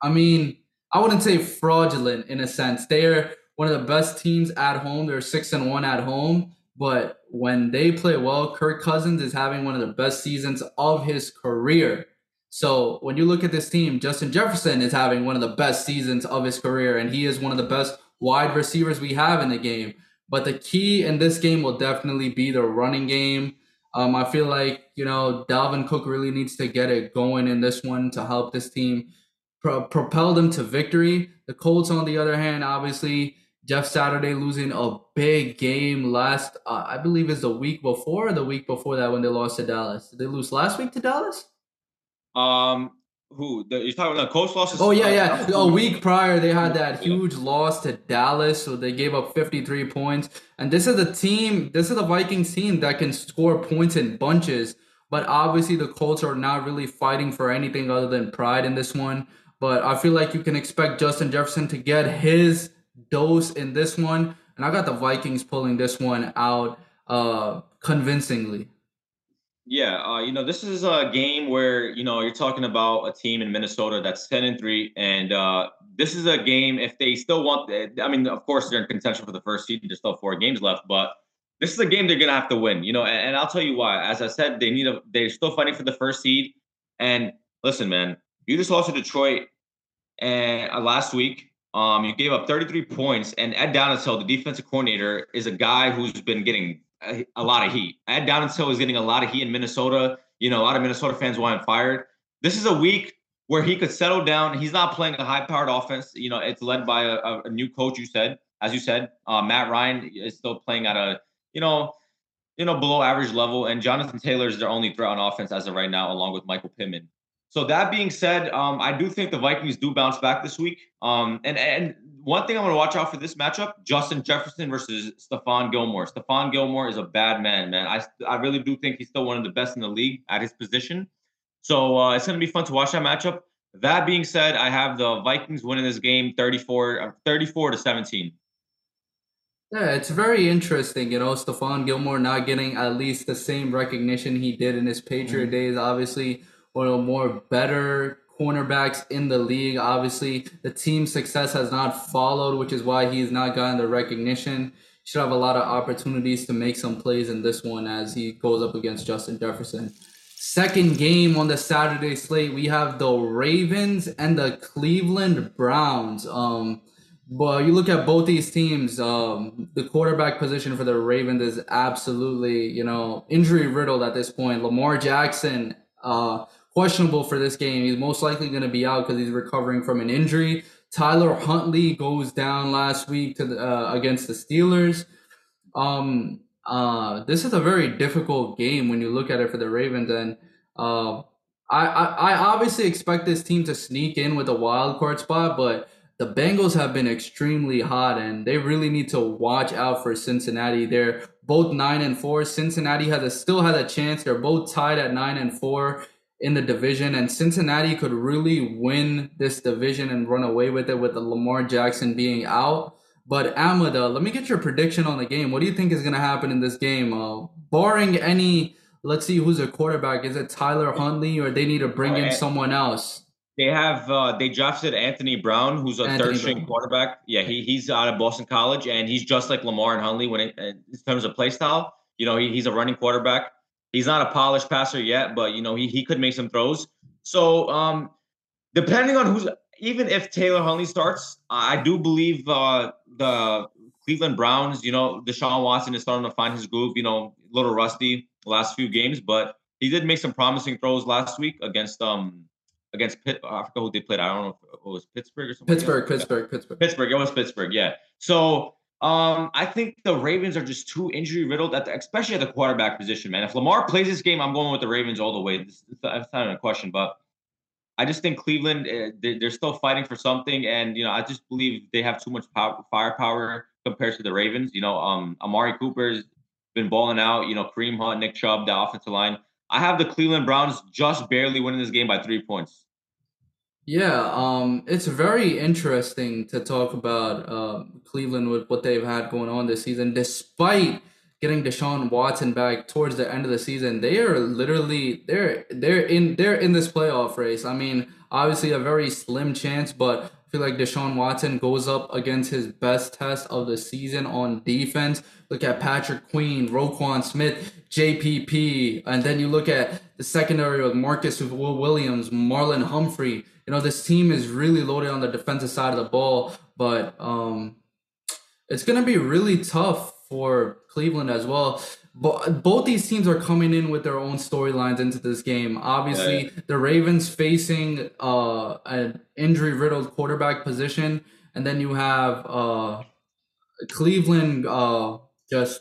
I mean, I wouldn't say fraudulent in a sense. They're one of the best teams at home. They're 6 and 1 at home, but when they play well, Kirk Cousins is having one of the best seasons of his career. So when you look at this team, Justin Jefferson is having one of the best seasons of his career, and he is one of the best wide receivers we have in the game. But the key in this game will definitely be the running game. Um, I feel like you know Dalvin Cook really needs to get it going in this one to help this team pro- propel them to victory. The Colts, on the other hand, obviously Jeff Saturday losing a big game last, uh, I believe, is the week before, the week before that when they lost to Dallas. Did they lose last week to Dallas? Um, who the, you're talking about the Colts losses? Oh yeah, yeah. A week prior, they had that huge loss to Dallas, so they gave up 53 points. And this is a team. This is a Vikings team that can score points in bunches. But obviously, the Colts are not really fighting for anything other than pride in this one. But I feel like you can expect Justin Jefferson to get his dose in this one, and I got the Vikings pulling this one out uh, convincingly. Yeah, uh, you know, this is a game where you know you're talking about a team in Minnesota that's ten and three, and uh, this is a game if they still want. I mean, of course, they're in contention for the first seed. There's still four games left, but this is a game they're gonna have to win. You know, and, and I'll tell you why. As I said, they need a. They're still fighting for the first seed. And listen, man, you just lost to Detroit, and uh, last week, um, you gave up 33 points, and Ed Donatell, the defensive coordinator, is a guy who's been getting a, lot of heat. Ed Donatell is getting a lot of heat in Minnesota. You know, a lot of Minnesota fans want him fired. This is a week where he could settle down. He's not playing a high-powered offense. You know, it's led by a, a new coach. You said, as you said, uh, Matt Ryan is still playing at a you know, you know, below average level, and Jonathan Taylor is their only threat on offense as of right now, along with Michael Pittman. So that being said, um, I do think the Vikings do bounce back this week. Um, and and one thing I'm going to watch out for this matchup: Justin Jefferson versus Stephon Gilmore. Stephon Gilmore is a bad man, man. I I really do think he's still one of the best in the league at his position. So uh, it's going to be fun to watch that matchup. That being said, I have the Vikings winning this game 34, uh, 34 to 17. Yeah, it's very interesting, you know, Stephon Gilmore not getting at least the same recognition he did in his Patriot mm-hmm. days. Obviously, one of the more better cornerbacks in the league. Obviously, the team's success has not followed, which is why he's not gotten the recognition. Should have a lot of opportunities to make some plays in this one as he goes up against Justin Jefferson. Second game on the Saturday slate, we have the Ravens and the Cleveland Browns. Um, but you look at both these teams, um, the quarterback position for the Ravens is absolutely, you know, injury riddled at this point. Lamar Jackson, uh, questionable for this game. He's most likely going to be out because he's recovering from an injury. Tyler Huntley goes down last week to the, uh, against the Steelers. Um, uh, this is a very difficult game when you look at it for the Ravens, and uh, I, I, I obviously expect this team to sneak in with a wild card spot, but the Bengals have been extremely hot, and they really need to watch out for Cincinnati. They're both nine and four. Cincinnati has a, still has a chance. They're both tied at nine and four in the division, and Cincinnati could really win this division and run away with it with the Lamar Jackson being out. But Ahmed, let me get your prediction on the game. What do you think is going to happen in this game? Uh, barring any, let's see who's a quarterback. Is it Tyler Huntley or they need to bring in someone else? They have uh, they drafted Anthony Brown, who's a third string quarterback. Yeah, he, he's out of Boston College, and he's just like Lamar and Huntley when it, in terms of play style. You know, he, he's a running quarterback. He's not a polished passer yet, but you know he he could make some throws. So um, depending on who's even if Tyler Huntley starts, I do believe uh, the Cleveland Browns. You know, Deshaun Watson is starting to find his groove. You know, a little rusty last few games, but he did make some promising throws last week against um against Pitt. I forgot who they played. I don't know if it was Pittsburgh or something. Pittsburgh, Pittsburgh, Pittsburgh. Pittsburgh. It was Pittsburgh. Yeah. So um, I think the Ravens are just too injury riddled, at the, especially at the quarterback position, man. If Lamar plays this game, I'm going with the Ravens all the way. This, that's not even a question, but I just think Cleveland eh, they're still fighting for something, and you know I just believe they have too much power, firepower compared to the Ravens. You know, um, Amari Cooper's been balling out. You know, Kareem Hunt, Nick Chubb, the offensive line. I have the Cleveland Browns just barely winning this game by three points. Yeah, um, it's very interesting to talk about uh, Cleveland with what they've had going on this season. Despite getting Deshaun Watson back towards the end of the season, they are literally they're they're in they're in this playoff race. I mean, obviously a very slim chance, but I feel like Deshaun Watson goes up against his best test of the season on defense. Look at Patrick Queen, Roquan Smith, JPP, and then you look at the secondary with Marcus Williams, Marlon Humphrey you know, this team is really loaded on the defensive side of the ball, but um, it's going to be really tough for Cleveland as well. But both these teams are coming in with their own storylines into this game. Obviously, yeah. the Ravens facing uh, an injury riddled quarterback position, and then you have uh, Cleveland uh, just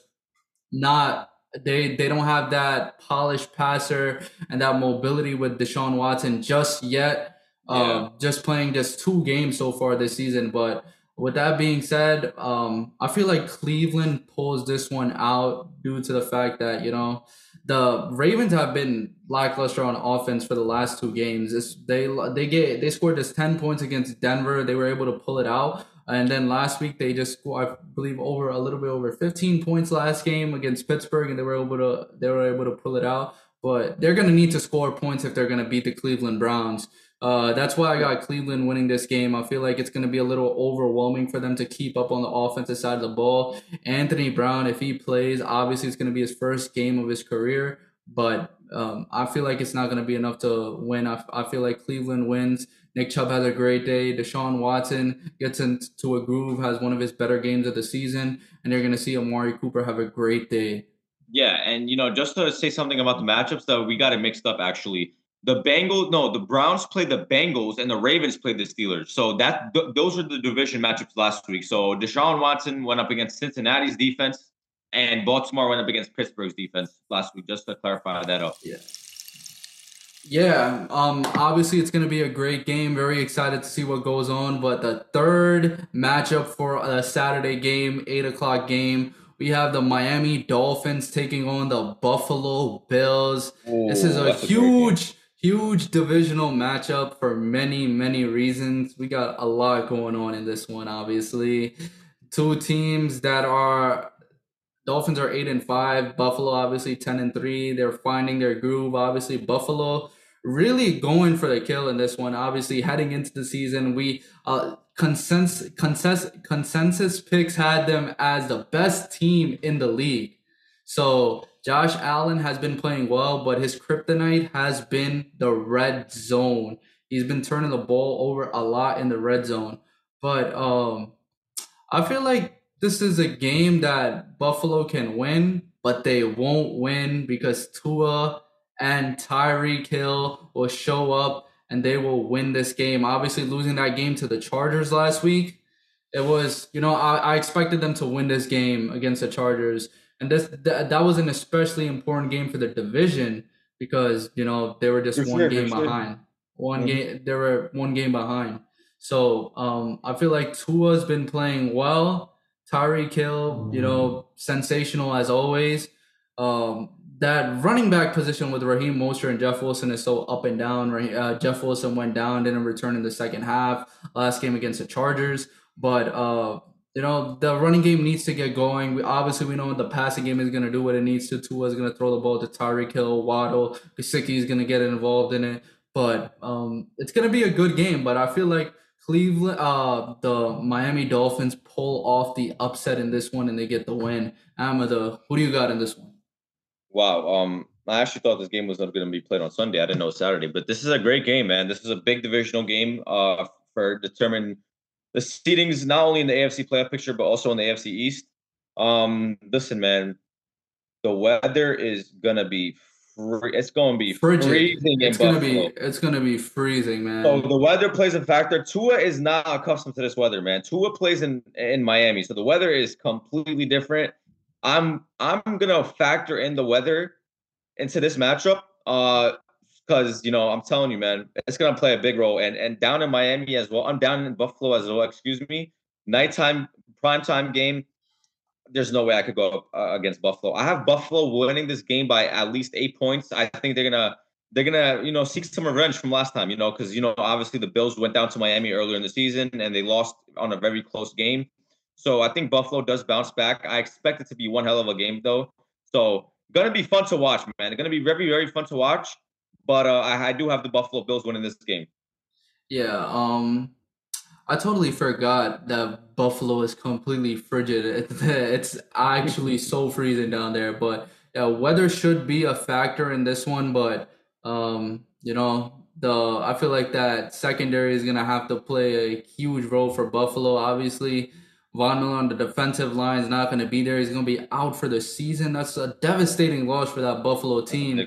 not they they don't have that polished passer and that mobility with Deshaun Watson just yet. Um, just playing just two games so far this season. But with that being said, um, I feel like Cleveland pulls this one out due to the fact that you know the Ravens have been lackluster on offense for the last two games. It's, they they get they scored just ten points against Denver. They were able to pull it out. And then last week they just I believe, over a little bit over 15 points last game against Pittsburgh, and they were able to they were able to pull it out. But they're gonna need to score points if they're gonna beat the Cleveland Browns. Uh, that's why I got Cleveland winning this game. I feel like it's going to be a little overwhelming for them to keep up on the offensive side of the ball. Anthony Brown, if he plays, obviously it's going to be his first game of his career, but um, I feel like it's not going to be enough to win. I, I feel like Cleveland wins. Nick Chubb has a great day. Deshaun Watson gets into a groove, has one of his better games of the season, and you're going to see Amari Cooper have a great day. Yeah, and you know, just to say something about the matchups though, we got it mixed up actually the Bengals, no, the Browns played the Bengals and the Ravens played the Steelers. So that th- those are the division matchups last week. So Deshaun Watson went up against Cincinnati's defense, and Baltimore went up against Pittsburgh's defense last week. Just to clarify that up. Yeah. Yeah, um, obviously it's going to be a great game. Very excited to see what goes on. But the third matchup for a Saturday game, eight o'clock game, we have the Miami Dolphins taking on the Buffalo Bills. Ooh, this is a huge, huge divisional matchup for many, many reasons. We got a lot going on in this one, obviously. Two teams that are Dolphins are eight and five. Buffalo obviously ten and three. They're finding their groove. Obviously, Buffalo really going for the kill in this one. Obviously, heading into the season, we uh, consensus consensus consensus picks had them as the best team in the league. So Josh Allen has been playing well, but his kryptonite has been the red zone. He's been turning the ball over a lot in the red zone. But um I feel like this is a game that Buffalo can win, but they won't win because Tua and Tyreek Hill will show up and they will win this game. Obviously, losing that game to the Chargers last week, it was you know I, I expected them to win this game against the Chargers, and this th- that was an especially important game for the division because you know they were just for one sure, game behind. One mm-hmm. game they were one game behind. So um, I feel like Tua's been playing well. Tyreek Hill, you know, sensational as always. Um, that running back position with Raheem Mostert and Jeff Wilson is so up and down. Uh, Jeff Wilson went down, didn't return in the second half last game against the Chargers. But uh, you know the running game needs to get going. We obviously we know the passing game is going to do what it needs to. Tua is going to throw the ball to Tyreek Hill, Waddle, Gesicki is going to get involved in it. But um, it's going to be a good game. But I feel like Cleveland, uh, the Miami Dolphins pull off the upset in this one and they get the win. Ahmed, who do you got in this one? Wow. Um, I actually thought this game was not going to be played on Sunday. I didn't know Saturday, but this is a great game, man. This is a big divisional game uh, for determining the seedings not only in the AFC playoff picture but also in the AFC East. Um, listen, man, the weather is gonna be free. It's gonna be Frigid. freezing. It's gonna Buffalo. be it's gonna be freezing, man. So the weather plays a factor. Tua is not accustomed to this weather, man. Tua plays in in Miami, so the weather is completely different. I'm I'm gonna factor in the weather into this matchup. Uh because you know I'm telling you, man, it's gonna play a big role. And and down in Miami as well. I'm down in Buffalo as well. Excuse me. Nighttime primetime game there's no way I could go up uh, against Buffalo. I have Buffalo winning this game by at least eight points. I think they're gonna they're gonna you know seek some revenge from last time. You know because you know obviously the Bills went down to Miami earlier in the season and they lost on a very close game. So I think Buffalo does bounce back. I expect it to be one hell of a game though. So gonna be fun to watch, man. It's gonna be very very fun to watch. But uh, I, I do have the Buffalo Bills winning this game. Yeah. Um. I totally forgot that Buffalo is completely frigid. It's actually so freezing down there. But yeah, weather should be a factor in this one. But um, you know, the I feel like that secondary is gonna have to play a huge role for Buffalo. Obviously, Von Miller on the defensive line is not gonna be there. He's gonna be out for the season. That's a devastating loss for that Buffalo team.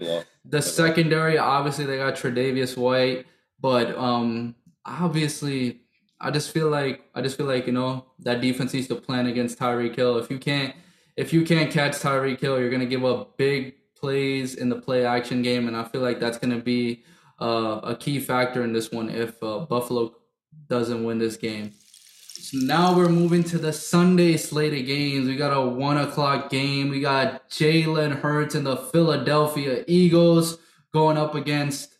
The secondary, obviously, they got Tre'Davious White, but um, obviously I just feel like I just feel like you know that defense needs to plan against Tyreek Hill. If you can't if you can't catch Tyreek Hill, you're gonna give up big plays in the play action game, and I feel like that's gonna be uh, a key factor in this one if uh, Buffalo doesn't win this game. So now we're moving to the Sunday slate of games. We got a one o'clock game. We got Jalen Hurts and the Philadelphia Eagles going up against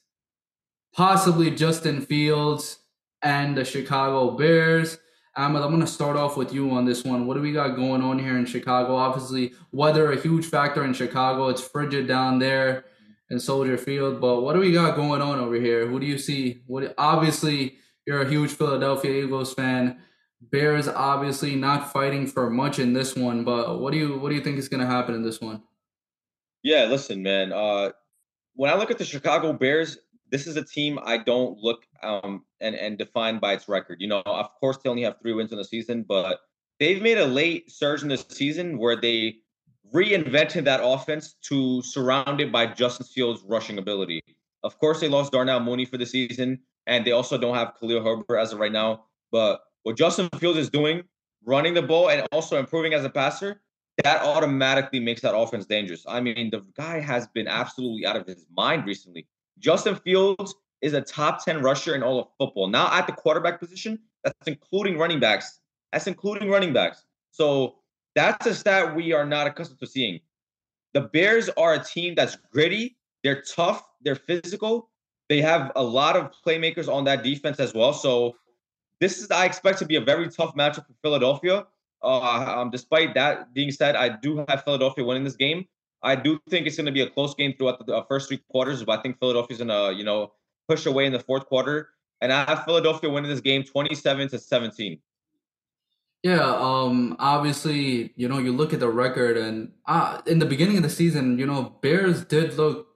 possibly Justin Fields and the Chicago Bears. Ahmed, I'm going to start off with you on this one. What do we got going on here in Chicago? Obviously, weather a huge factor in Chicago. It's frigid down there in Soldier Field, but what do we got going on over here? Who do you see? What obviously you're a huge Philadelphia Eagles fan. Bears obviously not fighting for much in this one, but what do you what do you think is going to happen in this one? Yeah, listen, man. Uh, when I look at the Chicago Bears, this is a team I don't look um and and define by its record. You know, of course they only have three wins in the season, but they've made a late surge in the season where they reinvented that offense to surround it by Justin Fields' rushing ability. Of course, they lost Darnell Mooney for the season, and they also don't have Khalil Herbert as of right now. But what Justin Fields is doing, running the ball and also improving as a passer, that automatically makes that offense dangerous. I mean, the guy has been absolutely out of his mind recently. Justin Fields is a top 10 rusher in all of football. Now at the quarterback position, that's including running backs. That's including running backs. So that's a stat we are not accustomed to seeing. The Bears are a team that's gritty, they're tough, they're physical. They have a lot of playmakers on that defense as well. So this is I expect to be a very tough matchup for Philadelphia. Uh, um, despite that being said, I do have Philadelphia winning this game. I do think it's going to be a close game throughout the first three quarters, but I think Philadelphia's going to, you know, push away in the fourth quarter. And I have Philadelphia winning this game 27 to 17. Yeah, um, obviously, you know, you look at the record, and uh, in the beginning of the season, you know, Bears did look.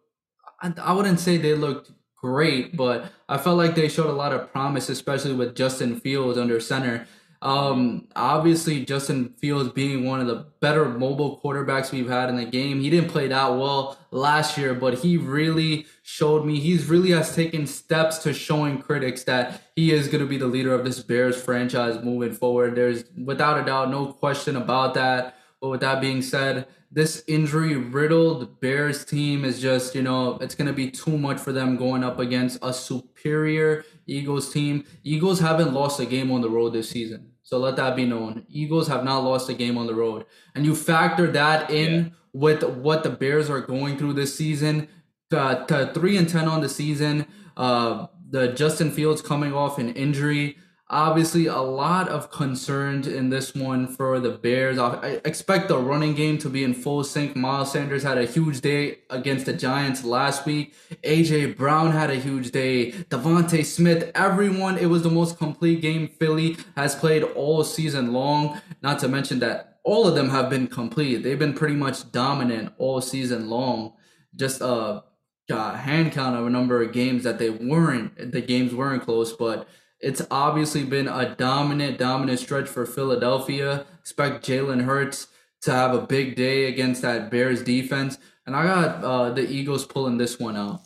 I, I wouldn't say they looked great, but I felt like they showed a lot of promise, especially with Justin Fields under center. Um, obviously, Justin Fields being one of the better mobile quarterbacks we've had in the game. He didn't play that well last year, but he really showed me he's really has taken steps to showing critics that he is going to be the leader of this Bears franchise moving forward. There's without a doubt no question about that. But with that being said, this injury riddled Bears team is just, you know, it's going to be too much for them going up against a superior Eagles team. Eagles haven't lost a game on the road this season. So let that be known. Eagles have not lost a game on the road. And you factor that in yeah. with what the Bears are going through this season, uh, to 3 and 10 on the season, uh, the Justin Fields coming off an injury. Obviously, a lot of concerns in this one for the Bears. I expect the running game to be in full sync. Miles Sanders had a huge day against the Giants last week. AJ Brown had a huge day. DeVonta Smith, everyone. It was the most complete game Philly has played all season long. Not to mention that all of them have been complete. They've been pretty much dominant all season long. Just a, a hand count of a number of games that they weren't. The games weren't close, but it's obviously been a dominant, dominant stretch for Philadelphia. Expect Jalen Hurts to have a big day against that Bears defense. And I got uh, the Eagles pulling this one out.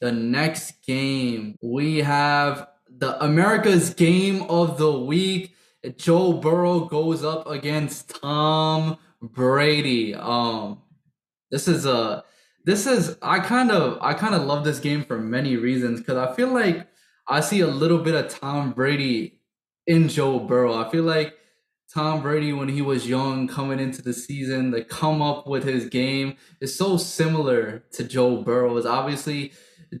The next game, we have the America's game of the week. Joe Burrow goes up against Tom Brady. Um, this is a this is I kind of I kind of love this game for many reasons because I feel like I see a little bit of Tom Brady in Joe Burrow. I feel like Tom Brady, when he was young, coming into the season, the come up with his game is so similar to Joe Burrow. obviously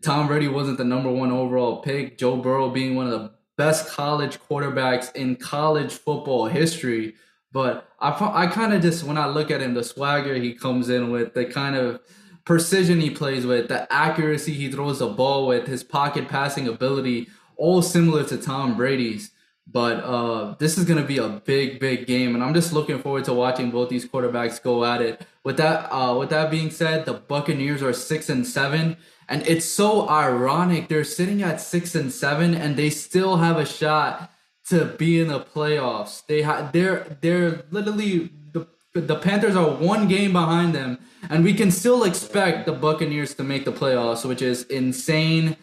Tom Brady wasn't the number one overall pick. Joe Burrow being one of the best college quarterbacks in college football history. But I, I kind of just, when I look at him, the swagger he comes in with, the kind of precision he plays with, the accuracy he throws the ball with, his pocket passing ability, all similar to Tom Brady's. But uh, this is going to be a big, big game, and I'm just looking forward to watching both these quarterbacks go at it. With that, uh, with that being said, the Buccaneers are six and seven, and it's so ironic they're sitting at six and seven, and they still have a shot to be in the playoffs. They have they're they're literally the the Panthers are one game behind them, and we can still expect the Buccaneers to make the playoffs, which is insane.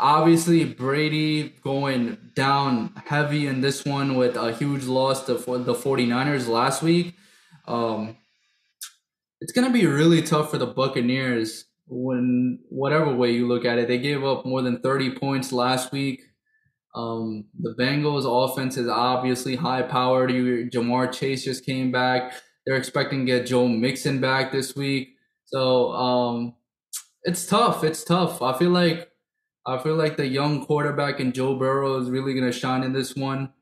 Obviously, Brady going down heavy in this one with a huge loss to the 49ers last week. Um, it's going to be really tough for the Buccaneers when whatever way you look at it. They gave up more than 30 points last week. Um, the Bengals offense is obviously high powered. You, Ja'Marr Chase just came back. They're expecting to get Joe Mixon back this week. So um, it's tough. It's tough. I feel like I feel like the young quarterback in Joe Burrow is really gonna shine in this one.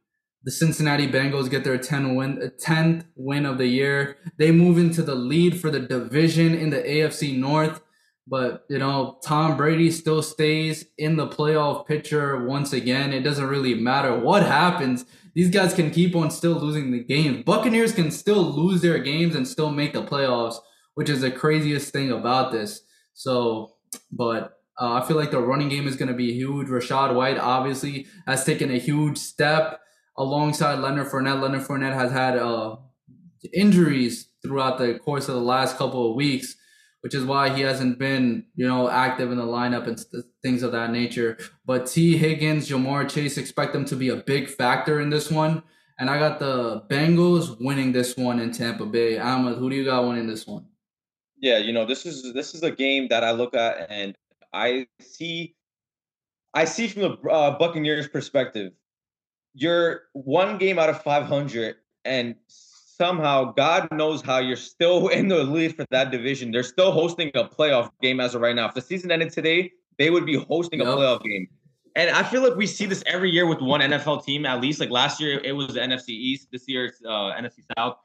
The Cincinnati Bengals get their 10 win, 10th win of the year. They move into the lead for the division in the AFC North. But, you know, Tom Brady still stays in the playoff picture once again. It doesn't really matter what happens these guys can keep on still losing the games. Buccaneers can still lose their games and still make the playoffs, which is the craziest thing about this. So, but uh, I feel like the running game is going to be huge. Rachaad White obviously has taken a huge step alongside Leonard Fournette. Leonard Fournette has had uh, injuries throughout the course of the last couple of weeks which is why he hasn't been, you know, active in the lineup and st- things of that nature. But Tee Higgins, Ja'Marr Chase, expect them to be a big factor in this one. And I got the Bengals winning this one in Tampa Bay. Ahmed, who do you got winning this one? Yeah, you know, this is this is a game that I look at and I see I see from the uh, Buccaneers perspective, you're one game out of 500 and somehow God knows how you're still in the lead for that division. They're still hosting a playoff game as of right now. If the season ended today, they would be hosting yep. a playoff game. And I feel like we see this every year with one NFL team at least. Like last year, it was the NFC East. This year, it's uh, NFC South.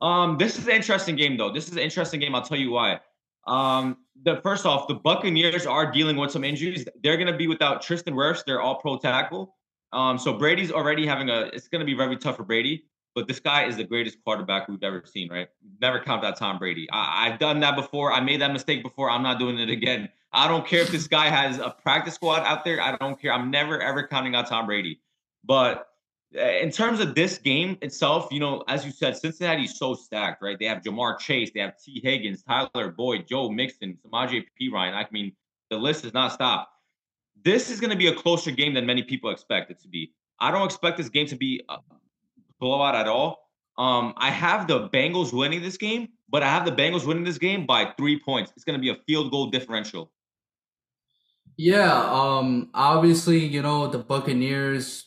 Um, this is an interesting game, though. This is an interesting game. I'll tell you why. Um, the first off, the Buccaneers are dealing with some injuries. They're going to be without Tristan Wirfs. They're all pro tackle. Um, so Brady's already having a. It's going to be very tough for Brady. But this guy is the greatest quarterback we've ever seen, right? Never count out Tom Brady. I, have done that before. I made that mistake before. I'm not doing it again. I don't care if this guy has a practice squad out there. I don't care. I'm never ever counting out Tom Brady. But eh, in terms of this game itself, you know, as you said, Cincinnati's so stacked, right? They have Ja'Marr Chase, they have Tee Higgins, Tyler Boyd, Joe Mixon, Samaje Perine. I mean, the list is not stopped. This is going to be a closer game than many people expect it to be. I don't expect this game to be blowout at all. Um, I have the Bengals winning this game, but I have the Bengals winning this game by three points. It's going to be a field goal differential. Yeah, um, obviously, you know the Buccaneers.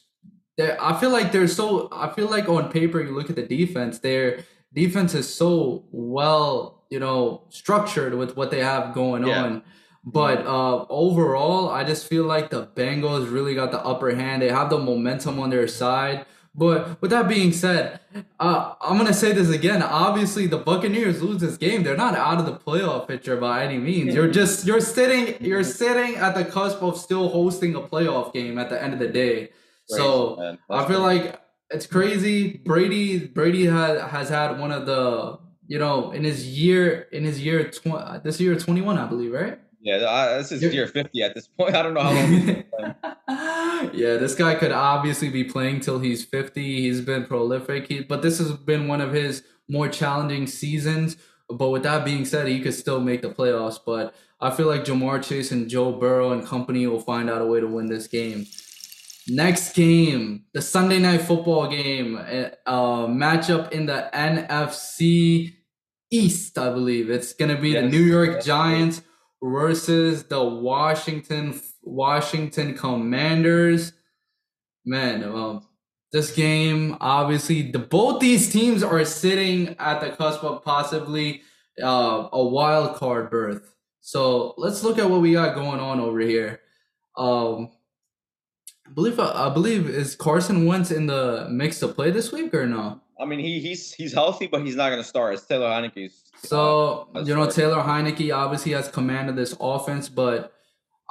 I feel like they're so. I feel like on paper, you look at the defense. Their defense is so well, you know, structured with what they have going yeah. on. But uh, overall, I just feel like the Bengals really got the upper hand. They have the momentum on their side. But with that being said, uh, I'm gonna say this again. Obviously, the Buccaneers lose this game. They're not out of the playoff picture by any means. You're just you're sitting you're sitting at the cusp of still hosting a playoff game at the end of the day. so I feel like it's crazy. Brady Brady has has had one of the you know in his year in his year tw- this year 21 I believe right. Yeah, this is year 50 at this point. I don't know how long. yeah, this guy could obviously be playing till he's 50. He's been prolific, he, but this has been one of his more challenging seasons. But with that being said, he could still make the playoffs. But I feel like Ja'Marr Chase and Joe Burrow and company will find out a way to win this game. Next game, the Sunday night football game, uh, matchup in the NFC East, I believe. It's going to be yes, the New York Giants versus the Washington Washington Commanders. Man, um, this game obviously the both these teams are sitting at the cusp of possibly uh, a wild card berth. So let's look at what we got going on over here. Um, I believe I believe is Carson Wentz in the mix to play this week or no? I mean, he he's he's healthy, but he's not going to start. It's Taylor Heinicke's. So uh, you know, Taylor Heinicke obviously has command of this offense, but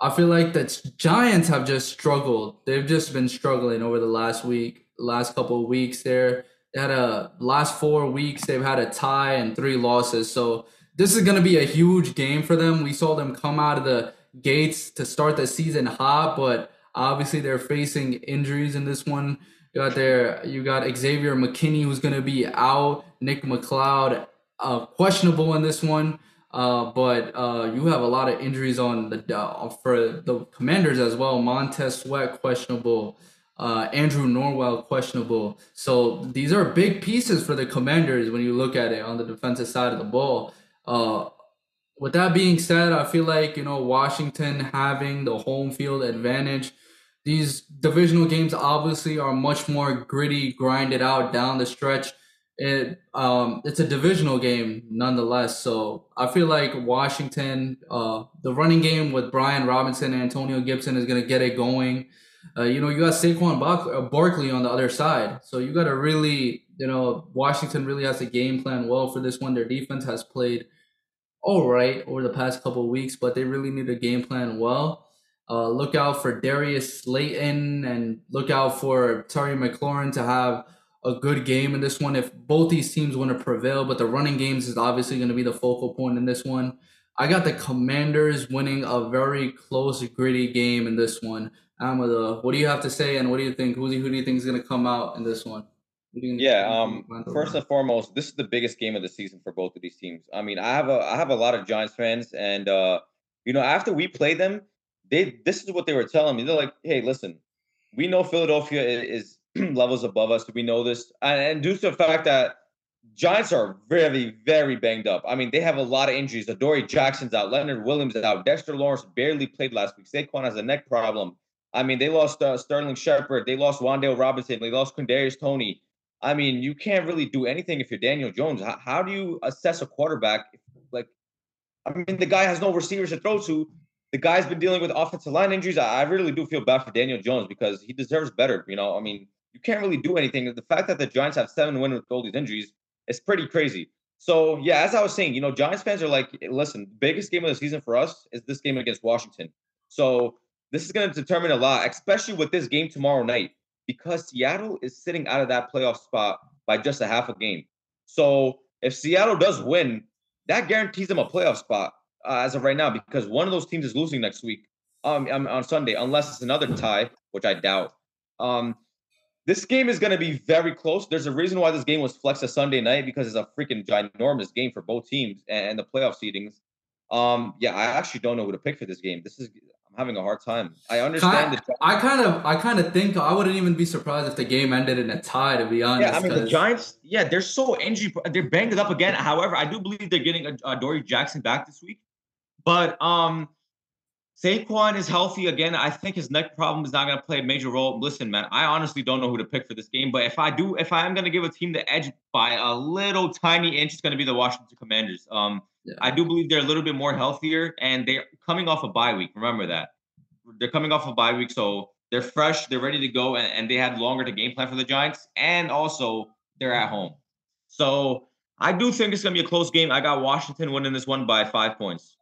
I feel like the Giants have just struggled. They've just been struggling over the last week, last couple of weeks. There, they had a last four weeks. They've had a tie and three losses. So this is going to be a huge game for them. We saw them come out of the gates to start the season hot, but obviously they're facing injuries in this one. You got there. You got Xavier McKinney who's going to be out. Nick McCloud uh, questionable in this one. Uh, but uh, you have a lot of injuries on the uh, for the Commanders as well. Montez Sweat questionable. Uh, Andrew Norwell questionable. So these are big pieces for the Commanders when you look at it on the defensive side of the ball. Uh, with that being said, I feel like you know Washington having the home field advantage these divisional games obviously are much more gritty, grinded out down the stretch. It um it's a divisional game nonetheless. So I feel like Washington, uh, the running game with Brian Robinson and Antonio Gibson is gonna get it going. Uh, you know, you got Saquon uh, Barkley on the other side, so you got to really, you know, Washington really has to game plan well for this one. Their defense has played all right over the past couple weeks, but they really need to game plan well. Uh, look out for Darius Slayton and look out for Terry McLaurin to have a good game in this one. If both these teams want to prevail, but the running games is obviously going to be the focal point in this one. I got the Commanders winning a very close, gritty game in this one. Ahmed, what do you have to say, and what do you think? Who do you, who do you think is going to come out in this one? Yeah. Um. First and foremost, this is the biggest game of the season for both of these teams. I mean, I have a I have a lot of Giants fans, and uh, you know, after we played them, they this is what they were telling me. They're like, "Hey, listen, we know Philadelphia is, is levels above us. We know this, and, and due to the fact that Giants are very, very banged up. I mean, they have a lot of injuries. Adoree Jackson's out. Leonard Williams is out. Dexter Lawrence barely played last week. Saquon has a neck problem. I mean, they lost uh, Sterling Shepard. They lost Wan'Dale Robinson. They lost Kadarius Toney. I mean, you can't really do anything if you're Daniel Jones. How, how do you assess a quarterback? Like, I mean, the guy has no receivers to throw to. The guy's been dealing with offensive line injuries. I, I really do feel bad for Daniel Jones because he deserves better. You know, I mean, you can't really do anything. The fact that the Giants have seven wins with all these injuries is pretty crazy. So yeah, as I was saying, you know, Giants fans are like, listen, biggest game of the season for us is this game against Washington. So this is going to determine a lot, especially with this game tomorrow night, because Seattle is sitting out of that playoff spot by just a half a game. So if Seattle does win, that guarantees them a playoff spot uh, as of right now, because one of those teams is losing next week um, on Sunday, unless it's another tie, which I doubt. Um, this game is going to be very close. There's a reason why this game was flexed to Sunday night because it's a freaking ginormous game for both teams and the playoff seedings. Um, yeah, I actually don't know who to pick for this game. This is I'm having a hard time. I understand. the, I kind of, I kind of think I wouldn't even be surprised if the game ended in a tie. To be honest, yeah, I mean the Giants, yeah, they're so injury, they're banged up again. However, I do believe they're getting a, Adoree Jackson back this week, but um, Saquon is healthy again. I think his neck problem is not going to play a major role. Listen, man, I honestly don't know who to pick for this game, but if I do, if I am going to give a team the edge by a little tiny inch, it's going to be the Washington Commanders. Um, yeah. I do believe they're a little bit more healthier, and they're coming off a bye week. Remember that they're coming off a bye week, so they're fresh, they're ready to go, and, and they had longer to game plan for the Giants, and also they're at home. So I do think it's going to be a close game. I got Washington winning this one by five points.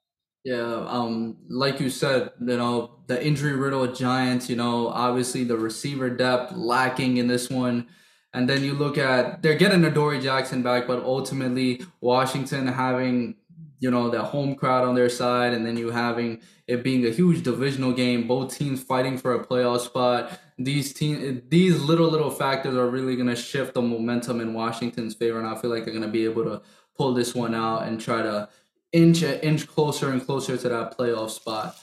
Yeah, um, like you said, you know, the injury riddled Giants, you know, obviously the receiver depth lacking in this one. And then you look at they're getting Adoree Jackson back, but ultimately Washington having, you know, the home crowd on their side, and then you having it being a huge divisional game, both teams fighting for a playoff spot. These team these little little factors are really gonna shift the momentum in Washington's favor, and I feel like they're gonna be able to pull this one out and try to inch inch closer and closer to that playoff spot.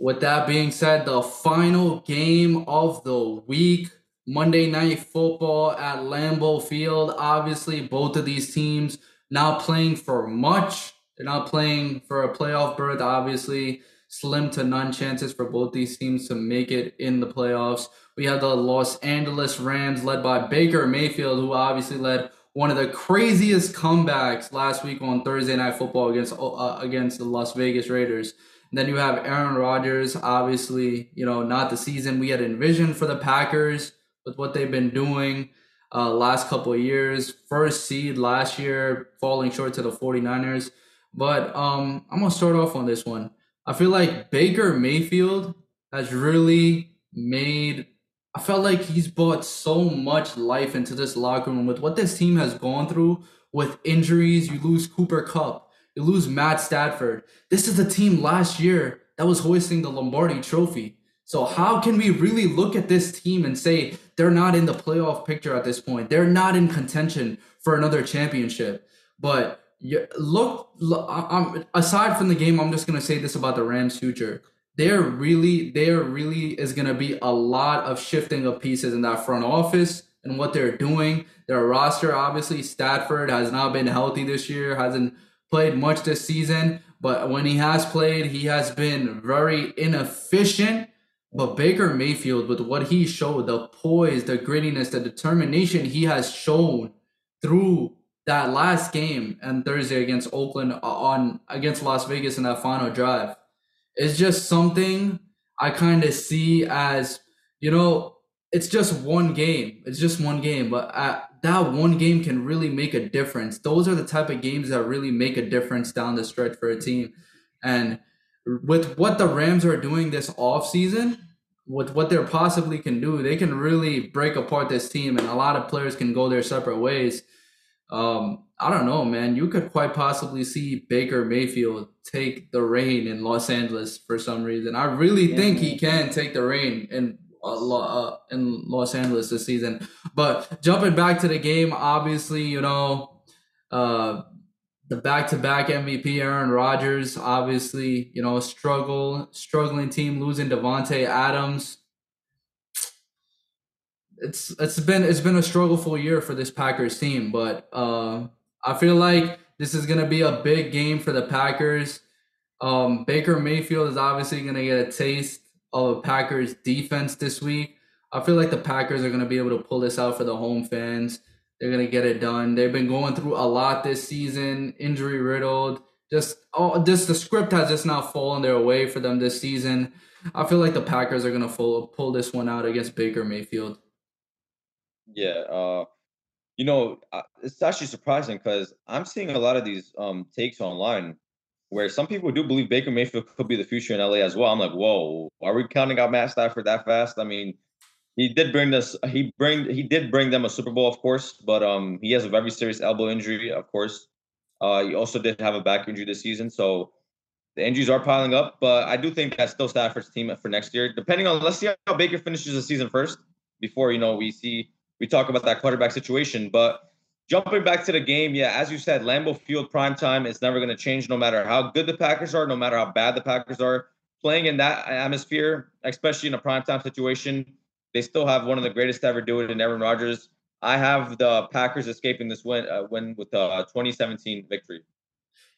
With that being said, the final game of the week, Monday Night Football at Lambeau Field. Obviously, both of these teams now playing for much. They're not playing for a playoff berth. Obviously, slim to none chances for both these teams to make it in the playoffs. We have the Los Angeles Rams led by Baker Mayfield, who obviously led one of the craziest comebacks last week on Thursday Night Football against uh, against the Las Vegas Raiders. And then you have Aaron Rodgers, obviously, you know, not the season we had envisioned for the Packers with what they've been doing uh, last couple of years. First seed last year, falling short to the 49ers. But um, I'm going to start off on this one. I feel like Baker Mayfield has really made I felt like he's brought so much life into this locker room with what this team has gone through with injuries. You lose Cooper Kupp, you lose Matt Stafford. This is the team last year that was hoisting the Lombardi trophy. So, how can we really look at this team and say they're not in the playoff picture at this point? They're not in contention for another championship. But look, look aside from the game, I'm just going to say this about the Rams' future there really there really is going to be a lot of shifting of pieces in that front office and what they're doing. Their roster, obviously, Stafford has not been healthy this year, hasn't played much this season, but when he has played, he has been very inefficient. But Baker Mayfield, with what he showed, the poise, the grittiness, the determination he has shown through that last game and Thursday against Oakland uh, on against Las Vegas in that final drive it's just something I kind of see as, you know, it's just one game. It's just one game, but uh, that one game can really make a difference. Those are the type of games that really make a difference down the stretch for a team. And with what the Rams are doing this off season, with what they're possibly can do, they can really break apart this team, and a lot of players can go their separate ways. Um, I don't know, man. You could quite possibly see Baker Mayfield take the reign in Los Angeles for some reason. I really yeah. think he can take the reign in uh, in Los Angeles this season. But jumping back to the game, obviously, you know, uh, the back-to-back MVP Aaron Rodgers, obviously, you know, struggle, struggling team losing Davante Adams. It's it's been it's been a struggleful year for this Packers team, but uh, I feel like this is gonna be a big game for the Packers. Um, Baker Mayfield is obviously gonna get a taste of Packers defense this week. I feel like the Packers are gonna be able to pull this out for the home fans. They're gonna get it done. They've been going through a lot this season, injury riddled. Just oh, just the script has just not fallen their way for them this season. I feel like the Packers are gonna pull pull this one out against Baker Mayfield. Yeah, uh, you know, it's actually surprising because I'm seeing a lot of these um, takes online where some people do believe Baker Mayfield could be the future in LA as well. I'm like, whoa, are we counting out Matt Stafford that fast? I mean, he did bring this. He bring he did bring them a Super Bowl, of course, but um, he has a very serious elbow injury, of course. Uh, he also did have a back injury this season, so the injuries are piling up. But I do think that's still Stafford's team for next year. Depending on, let's see how Baker finishes the season first before you know we see we talk about that quarterback situation. But jumping back to the game, yeah, as you said, Lambeau Field prime time is never going to change, no matter how good the Packers are, no matter how bad the Packers are. Playing in that atmosphere, especially in a prime time situation they still have one of the greatest to ever do it in Aaron Rodgers. I have the Packers escaping this win, uh, win with a 2017 victory.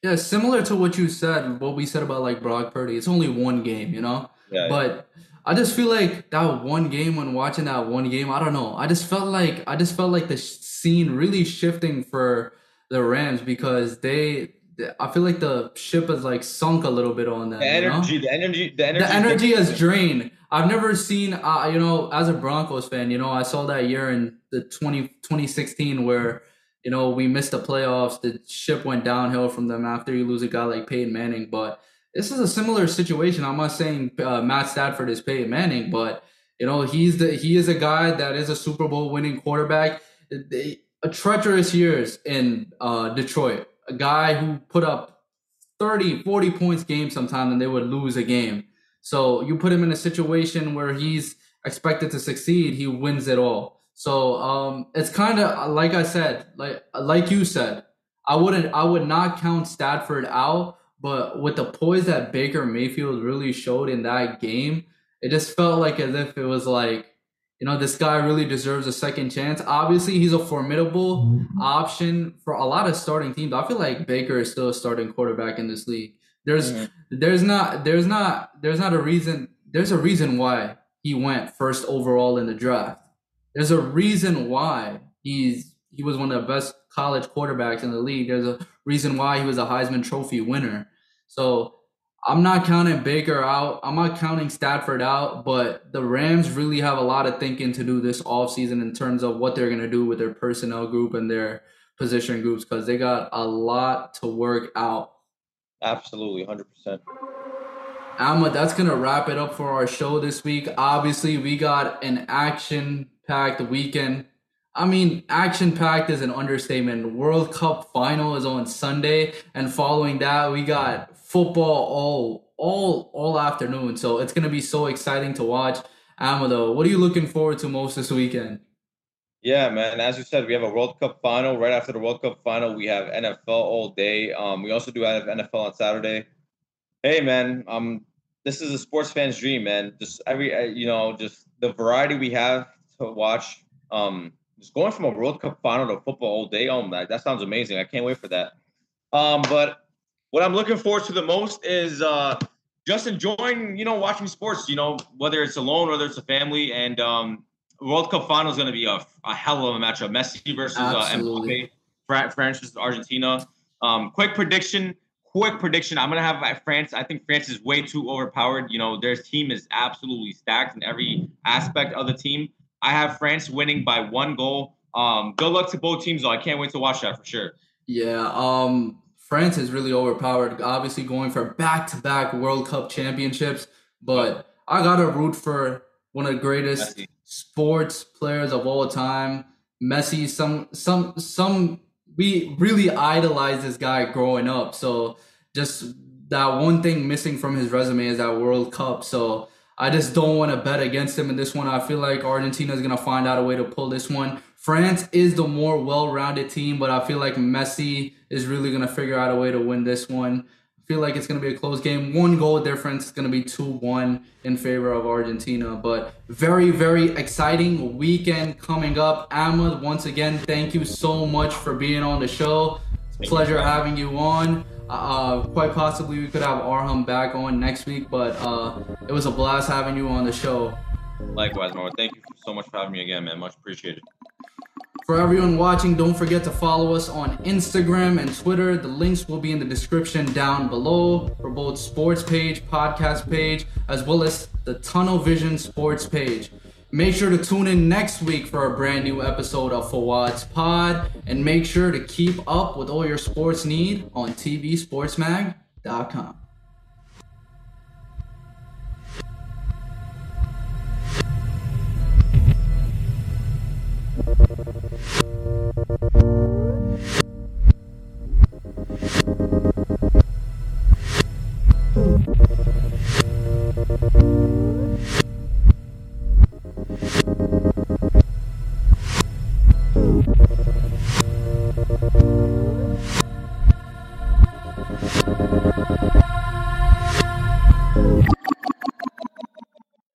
Yeah, similar to what you said, what we said about like Brock Purdy. It's only one game, you know. Yeah. But yeah. I just feel like that one game when watching that one game, I don't know. I just felt like I just felt like the scene really shifting for the Rams because they I feel like the ship has like sunk a little bit on them. The energy, you know? the energy, the energy, the energy has drained. I've never seen, uh, you know, as a Broncos fan, you know, I saw that year in the 20, 2016 where, you know, we missed the playoffs. The ship went downhill from them after you lose a guy like Peyton Manning. But this is a similar situation. I'm not saying uh, Matt Stafford is Peyton Manning, but you know, he's the he is a guy that is a Super Bowl winning quarterback. A treacherous years in uh, Detroit. A guy who put up 30, 40 points game sometimes and they would lose a game so you put him in a situation where he's expected to succeed, he wins it all. So um, it's kind of like I said, like like you said, I wouldn't, I would not count Stafford out, but with the poise that Baker Mayfield really showed in that game, it just felt like as if it was like, you know, this guy really deserves a second chance. Obviously, he's a formidable mm-hmm. option for a lot of starting teams. I feel like Baker is still a starting quarterback in this league. There's mm-hmm. there's not there's not there's not a reason there's a reason why he went first overall in the draft. There's a reason why he's he was one of the best college quarterbacks in the league. There's a reason why he was a Heisman Trophy winner. So I'm not counting Baker out. I'm not counting Stafford out, but the Rams really have a lot of thinking to do this offseason in terms of what they're going to do with their personnel group and their position groups because they got a lot to work out Absolutely, 100%. Alma, that's going to wrap it up for our show this week. Obviously, we got an action packed weekend. I mean, action packed is an understatement. World Cup final is on Sunday, and following that, we got football all all all afternoon. So it's gonna be so exciting to watch. Ahmed, what are you looking forward to most this weekend? Yeah, man. As you said, we have a World Cup final. Right after the World Cup final, we have NFL all day. Um, we also do have NFL on Saturday. Hey, man. Um, this is a sports fan's dream, man. Just every, uh, you know, just the variety we have to watch. Um, just going from a World Cup final to football all day. Oh, that that sounds amazing. I can't wait for that. Um, but what I'm looking forward to the most is uh, just enjoying, you know, watching sports. You know, whether it's alone, whether it's a family, and um, World Cup final is going to be a, a hell of a matchup. Messi versus uh, Mbappe, France versus Argentina. Um, quick prediction. Quick prediction. I'm going to have France. I think France is way too overpowered. You know, their team is absolutely stacked in every aspect of the team. I have France winning by one goal. Um, good luck to both teams, though. I can't wait to watch that for sure. Yeah. Um, France is really overpowered. Obviously, going for back-to-back World Cup championships, but I gotta root for one of the greatest Messi sports players of all time. Messi, some some some we really idolize this guy growing up. So just that one thing missing from his resume is that World Cup. So I just don't want to bet against him in this one. I feel like Argentina is going to find out a way to pull this one. France is the more well rounded team, but I feel like Messi is really going to figure out a way to win this one. I feel like it's going to be a close game. One goal difference. It's going to be 2 1 in favor of Argentina. But very, very exciting weekend coming up. Ahmed, once again, thank you so much for being on the show. Pleasure having you on. Uh, quite possibly we could have Arham back on next week, but uh, it was a blast having you on the show. Likewise, Mark. Thank you so much for having me again, man. Much appreciated. For everyone watching, don't forget to follow us on Instagram and Twitter. The links will be in the description down below for both sports page, podcast page, as well as the Tunnel Vision sports page. Make sure to tune in next week for a brand new episode of Fawad's Pod, and make sure to keep up with all your sports need on tvsportsmag.com. Thank Oh,